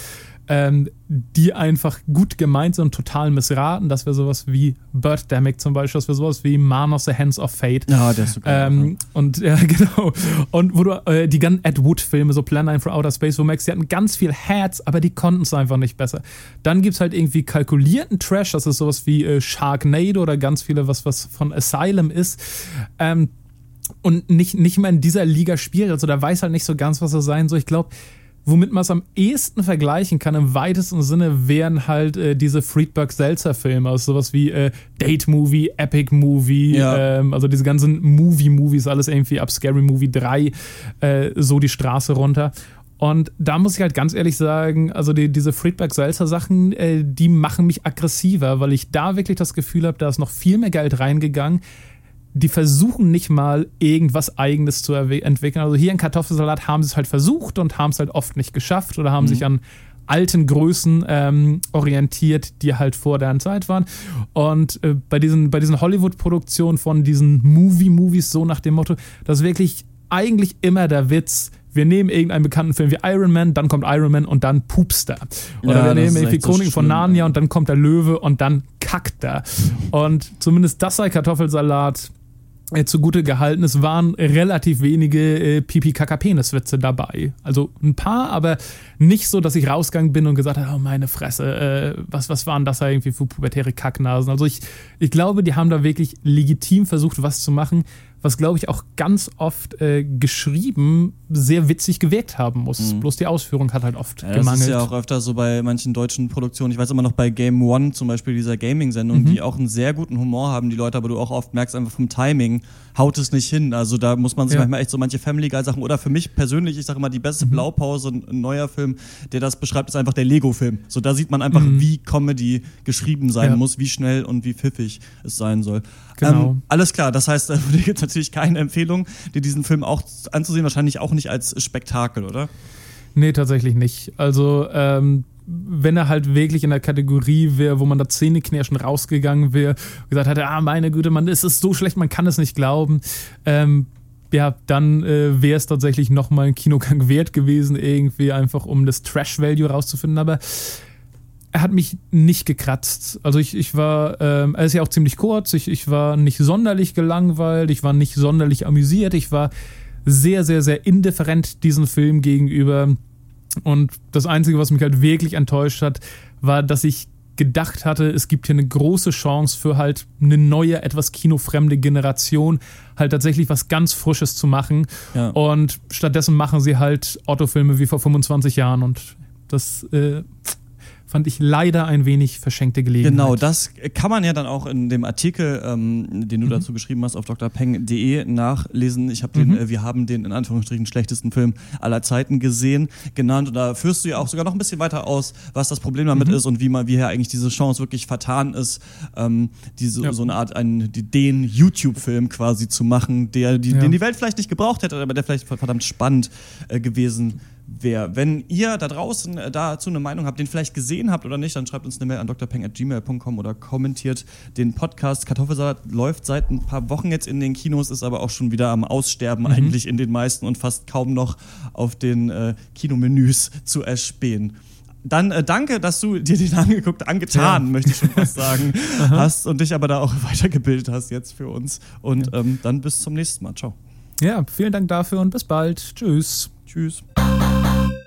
ähm, die einfach gut gemeint sind und total missraten. Das wäre sowas wie Birdemic zum Beispiel, das wäre sowas wie Man of the Hands of Fate. Ja, der ist geil. Ähm, und ja, genau. Und wo du äh, die ganzen Ed Wood-Filme, so Plan 9 for Outer Space, wo merkst, die hatten ganz viel Herz, aber die konnten es einfach nicht besser. Dann gibt es halt irgendwie kalkulierten Trash, das ist sowas wie äh, Sharknado oder ganz viele, was, was von Asylum ist. Ähm, und nicht, nicht mehr in dieser Liga spielt. Also da weiß halt nicht so ganz, was er sein soll. Ich glaube, womit man es am ehesten vergleichen kann, im weitesten Sinne, wären halt äh, diese Friedberg-Seltzer-Filme, also sowas wie äh, Date-Movie, Epic-Movie, ja. ähm, also diese ganzen Movie-Movies, alles irgendwie ab Scary Movie 3, äh, so die Straße runter. Und da muss ich halt ganz ehrlich sagen, also die, diese Friedberg-Seltzer-Sachen, äh, die machen mich aggressiver, weil ich da wirklich das Gefühl habe, da ist noch viel mehr Geld reingegangen die versuchen nicht mal irgendwas Eigenes zu entwickeln. Also hier in Kartoffelsalat haben sie es halt versucht und haben es halt oft nicht geschafft oder haben mhm. sich an alten Größen ähm, orientiert, die halt vor deren Zeit waren. Und äh, bei diesen, bei diesen Hollywood-Produktionen von diesen Movie-Movies, so nach dem Motto, das ist wirklich eigentlich immer der Witz, wir nehmen irgendeinen bekannten Film wie Iron Man, dann kommt Iron Man und dann pupst er. Oder ja, wir nehmen irgendwie Chroniken so von Narnia und dann kommt der Löwe und dann kackt er. Und zumindest das sei Kartoffelsalat äh, zugute gehalten, es waren relativ wenige äh, Pipi-Kaka-Penis-Witze dabei. Also ein paar, aber nicht so, dass ich rausgegangen bin und gesagt habe, oh meine Fresse, äh, was, was waren das da irgendwie für pubertäre Kacknasen? Also ich, ich glaube, die haben da wirklich legitim versucht, was zu machen, was glaube ich auch ganz oft äh, geschrieben sehr witzig gewirkt haben muss. Mhm. Bloß die Ausführung hat halt oft ja, gemangelt. Das ist ja auch öfter so bei manchen deutschen Produktionen. Ich weiß immer noch bei Game One zum Beispiel dieser Gaming-Sendung, mhm. die auch einen sehr guten Humor haben, die Leute, aber du auch oft merkst einfach vom Timing, haut es nicht hin. Also da muss man sich ja. manchmal echt so manche Family Guy Sachen oder für mich persönlich, ich sage immer, die beste mhm. Blaupause, ein neuer Film, der das beschreibt, ist einfach der Lego-Film. So da sieht man einfach, mhm. wie Comedy geschrieben sein ja. muss, wie schnell und wie pfiffig es sein soll. Genau. Ähm, alles klar, das heißt, da gibt es natürlich keine Empfehlung, dir diesen Film auch anzusehen, wahrscheinlich auch nicht als Spektakel, oder? Nee, tatsächlich nicht. Also, ähm, wenn er halt wirklich in der Kategorie wäre, wo man da Zähneknirschen rausgegangen wäre und gesagt hätte, ah, meine Güte, man, es ist so schlecht, man kann es nicht glauben, ähm, ja, dann äh, wäre es tatsächlich nochmal ein Kinogang wert gewesen, irgendwie einfach um das Trash-Value rauszufinden. Aber er hat mich nicht gekratzt. Also ich, ich war, ähm, er ist ja auch ziemlich kurz, ich, ich war nicht sonderlich gelangweilt, ich war nicht sonderlich amüsiert, ich war sehr, sehr, sehr indifferent diesem Film gegenüber. Und das Einzige, was mich halt wirklich enttäuscht hat, war, dass ich gedacht hatte, es gibt hier eine große Chance für halt eine neue, etwas kinofremde Generation, halt tatsächlich was ganz Frisches zu machen. Ja. Und stattdessen machen sie halt Autofilme wie vor 25 Jahren und das äh, fand ich leider ein wenig verschenkte Gelegenheit. Genau, das kann man ja dann auch in dem Artikel, ähm, den du mhm. dazu geschrieben hast, auf drpeng.de nachlesen. Ich habe den, mhm. äh, wir haben den in Anführungsstrichen schlechtesten Film aller Zeiten gesehen, genannt. Und da führst du ja auch sogar noch ein bisschen weiter aus, was das Problem damit mhm. ist und wie man, wie hier eigentlich diese Chance wirklich vertan ist, ähm, diese, ja. so eine Art, einen, den YouTube-Film quasi zu machen, der, die, ja. den die Welt vielleicht nicht gebraucht hätte, aber der vielleicht verdammt spannend äh, gewesen wäre wäre. Wenn ihr da draußen äh, dazu eine Meinung habt, den vielleicht gesehen habt oder nicht, dann schreibt uns eine Mail an drpeng.gmail.com oder kommentiert den Podcast. Kartoffelsalat läuft seit ein paar Wochen jetzt in den Kinos, ist aber auch schon wieder am Aussterben mhm. eigentlich in den meisten und fast kaum noch auf den äh, Kinomenüs zu erspähen. Dann äh, danke, dass du dir den angeguckt, angetan, ja. möchte ich schon fast sagen, hast und dich aber da auch weitergebildet hast jetzt für uns. Und ja. ähm, dann bis zum nächsten Mal. Ciao. Ja, vielen Dank dafür und bis bald. Tschüss. Tschüss.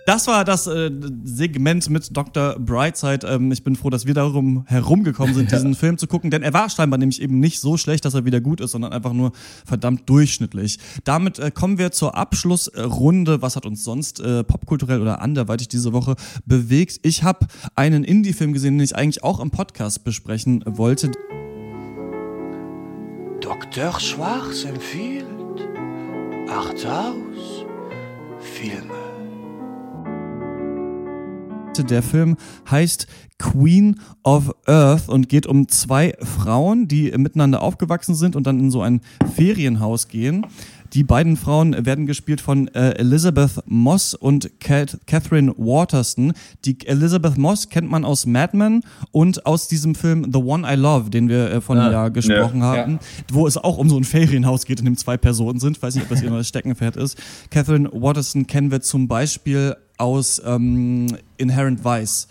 Das war das äh, Segment mit Dr. Brightside. Ähm, ich bin froh, dass wir darum herumgekommen sind, diesen ja. Film zu gucken, denn er war scheinbar nämlich eben nicht so schlecht, dass er wieder gut ist, sondern einfach nur verdammt durchschnittlich. Damit äh, kommen wir zur Abschlussrunde. Was hat uns sonst äh, popkulturell oder anderweitig diese Woche bewegt? Ich habe einen Indie-Film gesehen, den ich eigentlich auch im Podcast besprechen wollte. Dr. Schwarz empfiehlt Arthouse Filme. Der Film heißt Queen of Earth und geht um zwei Frauen, die miteinander aufgewachsen sind und dann in so ein Ferienhaus gehen. Die beiden Frauen werden gespielt von äh, Elizabeth Moss und Kat Catherine Waterston. Die Elizabeth Moss kennt man aus Mad Men und aus diesem Film The One I Love, den wir äh, einem ah, Jahr gesprochen ja, haben, ja. wo es auch um so ein Ferienhaus geht, in dem zwei Personen sind. Ich weiß nicht, ob das ihr neues Steckenpferd ist. Catherine Waterston kennen wir zum Beispiel aus ähm, Inherent Vice.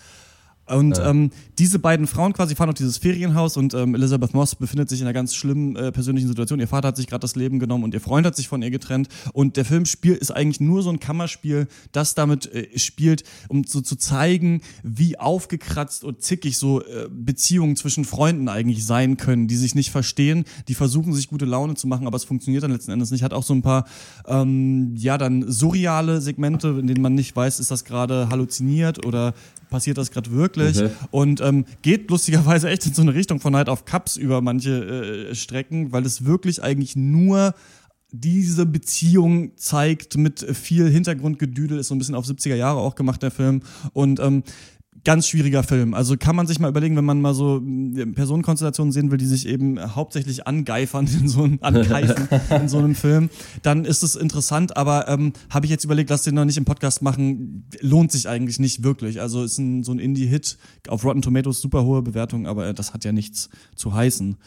Und ja. ähm, diese beiden Frauen quasi fahren auf dieses Ferienhaus und ähm, Elizabeth Moss befindet sich in einer ganz schlimmen äh, persönlichen Situation. Ihr Vater hat sich gerade das Leben genommen und ihr Freund hat sich von ihr getrennt. Und der Filmspiel ist eigentlich nur so ein Kammerspiel, das damit äh, spielt, um so zu zeigen, wie aufgekratzt und zickig so äh, Beziehungen zwischen Freunden eigentlich sein können, die sich nicht verstehen, die versuchen sich gute Laune zu machen, aber es funktioniert dann letzten Endes nicht. Hat auch so ein paar ähm, ja dann surreale Segmente, in denen man nicht weiß, ist das gerade halluziniert oder passiert das gerade wirklich okay. und ähm, geht lustigerweise echt in so eine Richtung von Night of Cups über manche äh, Strecken, weil es wirklich eigentlich nur diese Beziehung zeigt mit viel Hintergrundgedüdel, ist so ein bisschen auf 70er Jahre auch gemacht, der Film. Und ähm, ganz schwieriger Film. Also kann man sich mal überlegen, wenn man mal so hm, Personenkonstellationen sehen will, die sich eben hauptsächlich angeifern in so einem, angreifen in so einem Film, dann ist es interessant, aber ähm, habe ich jetzt überlegt, lass den noch nicht im Podcast machen, lohnt sich eigentlich nicht wirklich. Also ist ein, so ein Indie-Hit auf Rotten Tomatoes, super hohe Bewertung, aber äh, das hat ja nichts zu heißen.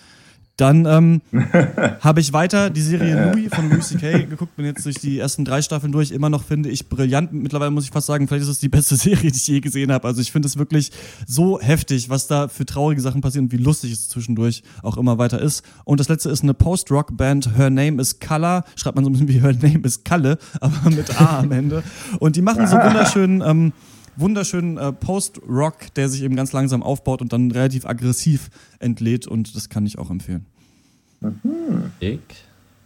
Dann ähm, habe ich weiter die Serie Louis von Louis C.K. geguckt, bin jetzt durch die ersten drei Staffeln durch, immer noch finde ich brillant. Mittlerweile muss ich fast sagen, vielleicht ist es die beste Serie, die ich je gesehen habe. Also ich finde es wirklich so heftig, was da für traurige Sachen passieren und wie lustig es zwischendurch auch immer weiter ist. Und das letzte ist eine Post-Rock-Band, Her Name is Color, schreibt man so ein bisschen wie Her Name is Kalle, aber mit A am Ende. Und die machen so wunderschön... Ähm, wunderschönen äh, Post-Rock, der sich eben ganz langsam aufbaut und dann relativ aggressiv entlädt und das kann ich auch empfehlen. Mhm. Ich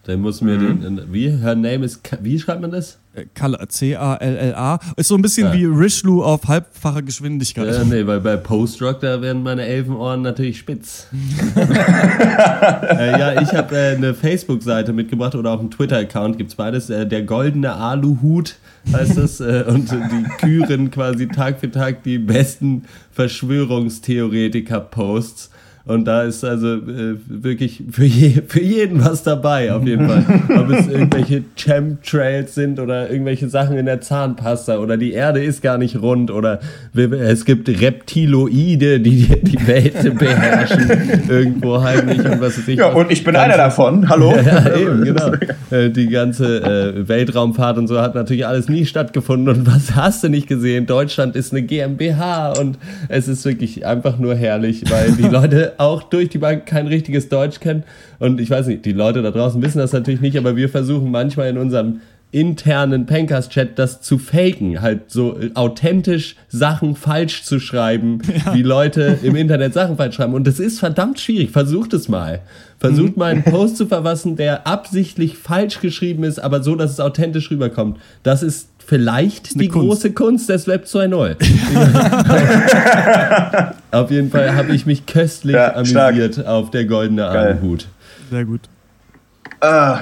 Der muss mir Mhm. den. Wie? Her name is. Ka- Wie schreibt man das? Äh, C-A-L-L-A. Ist so ein bisschen Ja. wie Richelieu auf halbfacher Geschwindigkeit. Äh, nee, weil bei Post-Rock, da werden meine Elfenohren natürlich spitz. äh, ja, ich habe äh, eine Facebook-Seite mitgebracht oder auch einen Twitter-Account, gibt's beides. Äh, der goldene Aluhut heißt das. Äh, und die küren quasi Tag für Tag die besten Verschwörungstheoretiker-Posts. Und da ist also äh, wirklich für, je, für jeden was dabei, auf jeden Fall. Ob es irgendwelche Chemtrails sind oder irgendwelche Sachen in der Zahnpasta oder die Erde ist gar nicht rund oder es gibt Reptiloide, die die, die Welt beherrschen irgendwo heimlich und was weiß ich. Ja, und ich bin Ganze- einer davon. Hallo? Ja, eben, genau. Äh, Die ganze äh, Weltraumfahrt und so hat natürlich alles nie stattgefunden. Und was hast du nicht gesehen? Deutschland ist eine GmbH und es ist wirklich einfach nur herrlich, weil die Leute auch durch die Bank kein richtiges Deutsch kennen. Und ich weiß nicht, die Leute da draußen wissen das natürlich nicht, aber wir versuchen manchmal in unserem internen Pencast-Chat das zu faken, halt so äh, authentisch Sachen falsch zu schreiben, wie Leute im Internet Sachen falsch schreiben. Und das ist verdammt schwierig. Versucht es mal. Versucht mal einen Post zu verfassen, der absichtlich falsch geschrieben ist, aber so, dass es authentisch rüberkommt. Das ist vielleicht die Kunst. große Kunst des Web 2.0. auf jeden Fall habe ich mich köstlich Ja, stark. amüsiert auf der goldene. Aluhut. Sehr gut. Äh,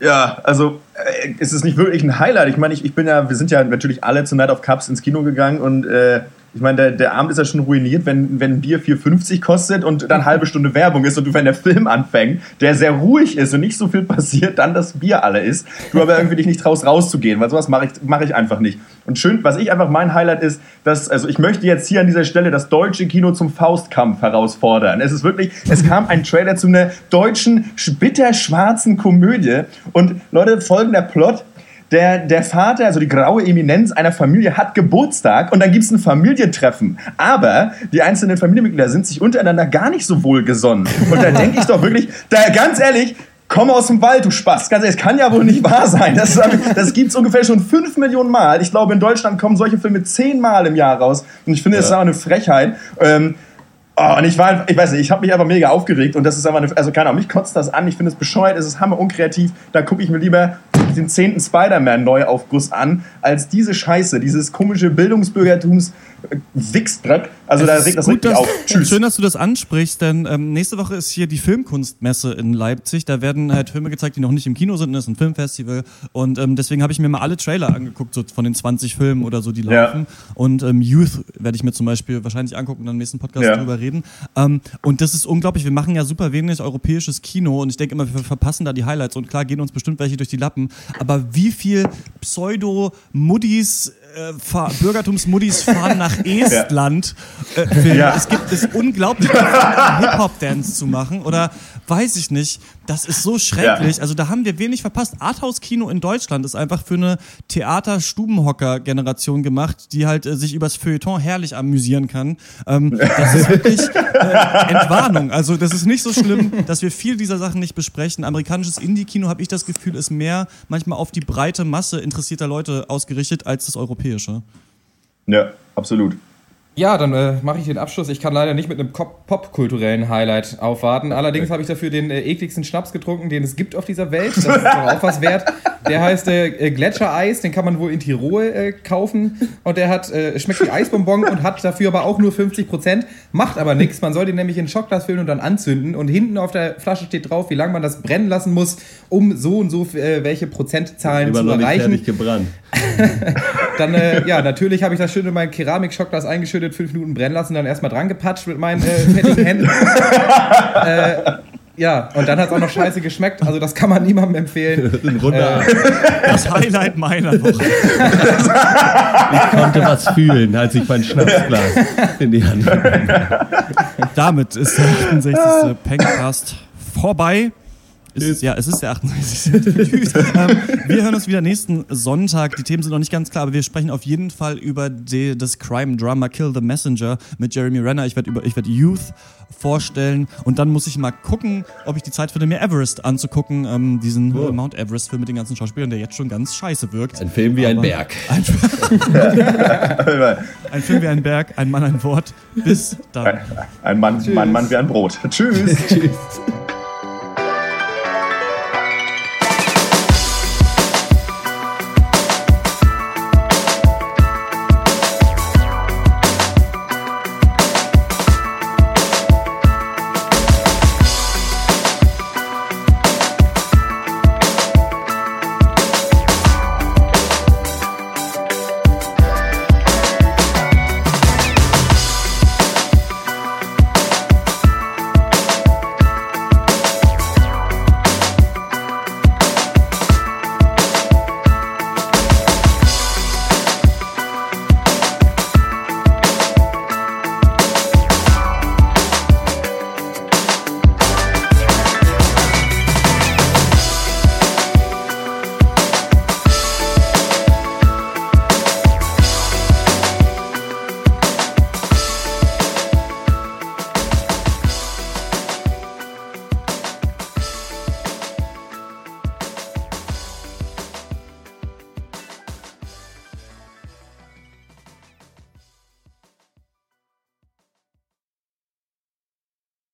ja, also äh, es ist nicht wirklich ein Highlight. Ich meine, ich, ich bin ja, wir sind ja natürlich alle zu Night of Cups ins Kino gegangen und äh, ich meine, der, der Abend ist ja schon ruiniert, wenn, wenn ein Bier 4,50 kostet und dann halbe Stunde Werbung ist und du, wenn der Film anfängt, der sehr ruhig ist und nicht so viel passiert, dann das Bier alle ist, du aber irgendwie dich nicht traust rauszugehen, weil sowas mache ich, mach ich einfach nicht. Und schön, was ich einfach mein Highlight ist, dass, also ich möchte jetzt hier an dieser Stelle das deutsche Kino zum Faustkampf herausfordern. Es ist wirklich, es kam ein Trailer zu einer deutschen, bitterschwarzen Komödie und Leute, folgender Plot, der, der Vater, also die graue Eminenz einer Familie, hat Geburtstag und dann gibt es ein Familientreffen. Aber die einzelnen Familienmitglieder sind sich untereinander gar nicht so wohlgesonnen. Und da denke ich doch wirklich, da ganz ehrlich, komm aus dem Wald, du Spaß. Ganz ehrlich, das kann ja wohl nicht wahr sein. Das, das gibt es ungefähr schon fünf Millionen Mal. Ich glaube, in Deutschland kommen solche Filme zehnmal im Jahr raus. Und ich finde, das ist auch eine Frechheit. Ähm, Oh, und ich war, ich weiß nicht, ich habe mich einfach mega aufgeregt und das ist einfach, eine, also keine Ahnung, mich kotzt das an, ich finde es bescheuert, es ist hammer unkreativ, da gucke ich mir lieber den zehnten Spider-Man-Neuaufguss an, als diese Scheiße, dieses komische Bildungsbürgertums Wichsdreck, also da Es regt ist das gut, richtig dass- auf. Tschüss. Schön, dass du das ansprichst, denn ähm, nächste Woche ist hier die Filmkunstmesse in Leipzig. Da werden halt Filme gezeigt, die noch nicht im Kino sind. Das ist ein Filmfestival. Und ähm, deswegen habe ich mir mal alle Trailer angeguckt, so von den 20 Filmen oder so, die Ja. laufen. Und ähm, Youth werde ich mir zum Beispiel wahrscheinlich angucken und dann im nächsten Podcast Ja. drüber reden. Ähm, und das ist unglaublich. Wir machen ja super wenig europäisches Kino und ich denke immer, wir verpassen da die Highlights. Und klar gehen uns bestimmt welche durch die Lappen. Aber wie viel Pseudo-Muddis äh, Bürgertumsmuddis fahren nach Estland. Äh, Filme. Ja. Es gibt es unglaublich, Hip-Hop-Dance zu machen oder weiß ich nicht. Das ist so schrecklich. Also da haben wir wenig verpasst. Arthouse-Kino in Deutschland ist einfach für eine Theater-Stubenhocker-Generation gemacht, die halt äh, sich übers Feuilleton herrlich amüsieren kann. Ähm, das ist wirklich äh, Entwarnung. Also das ist nicht so schlimm, dass wir viel dieser Sachen nicht besprechen. Amerikanisches Indie-Kino, habe ich das Gefühl, ist mehr manchmal auf die breite Masse interessierter Leute ausgerichtet als das europäische. Ja, absolut. Ja, dann äh, mache ich den Abschluss. Ich kann leider nicht mit einem popkulturellen Highlight aufwarten. Allerdings habe ich dafür den äh, ekligsten Schnaps getrunken, den es gibt auf dieser Welt. Das ist doch auch was wert. Der heißt äh, äh, Gletschereis, den kann man wohl in Tirol äh, kaufen. Und der hat, äh, schmeckt wie Eisbonbon und hat dafür aber auch nur 50 Prozent. Macht aber nichts. Man soll den nämlich in Schockglas füllen und dann anzünden. Und hinten auf der Flasche steht drauf, wie lange man das brennen lassen muss, um so und so äh, welche Prozentzahlen Immer zu noch nicht erreichen. fertig gebrannt. Dann, ja, natürlich habe ich das schön in mein Keramikschockglas eingeschüttet, fünf Minuten brennen lassen, dann erstmal dran gepatscht mit meinen äh, fettigen Händen. äh, ja, und dann hat es auch noch scheiße geschmeckt. Also, das kann man niemandem empfehlen. Ein runder Äh, Das Highlight meiner Woche. Ich konnte was fühlen, als ich mein Schnapsglas in die Hand habe. Damit ist der 68. Pencast vorbei. Ist es, ja, es ist der 68. Tschüss. ähm, wir hören uns wieder nächsten Sonntag. Die Themen sind noch nicht ganz klar, aber wir sprechen auf jeden Fall über die, das Crime-Drama Kill the Messenger mit Jeremy Renner. Ich werde über ich werd Youth vorstellen und dann muss ich mal gucken, ob ich die Zeit finde, mir Everest anzugucken. Ähm, diesen äh, Mount Everest-Film mit den ganzen Schauspielern, der jetzt schon ganz scheiße wirkt. Ein Film wie ein Aber- Berg. Ein, ein Film wie ein Berg, ein Mann, ein Wort. Bis dann. Ein Mann, mein Mann wie ein Brot. Tschüss. Tschüss.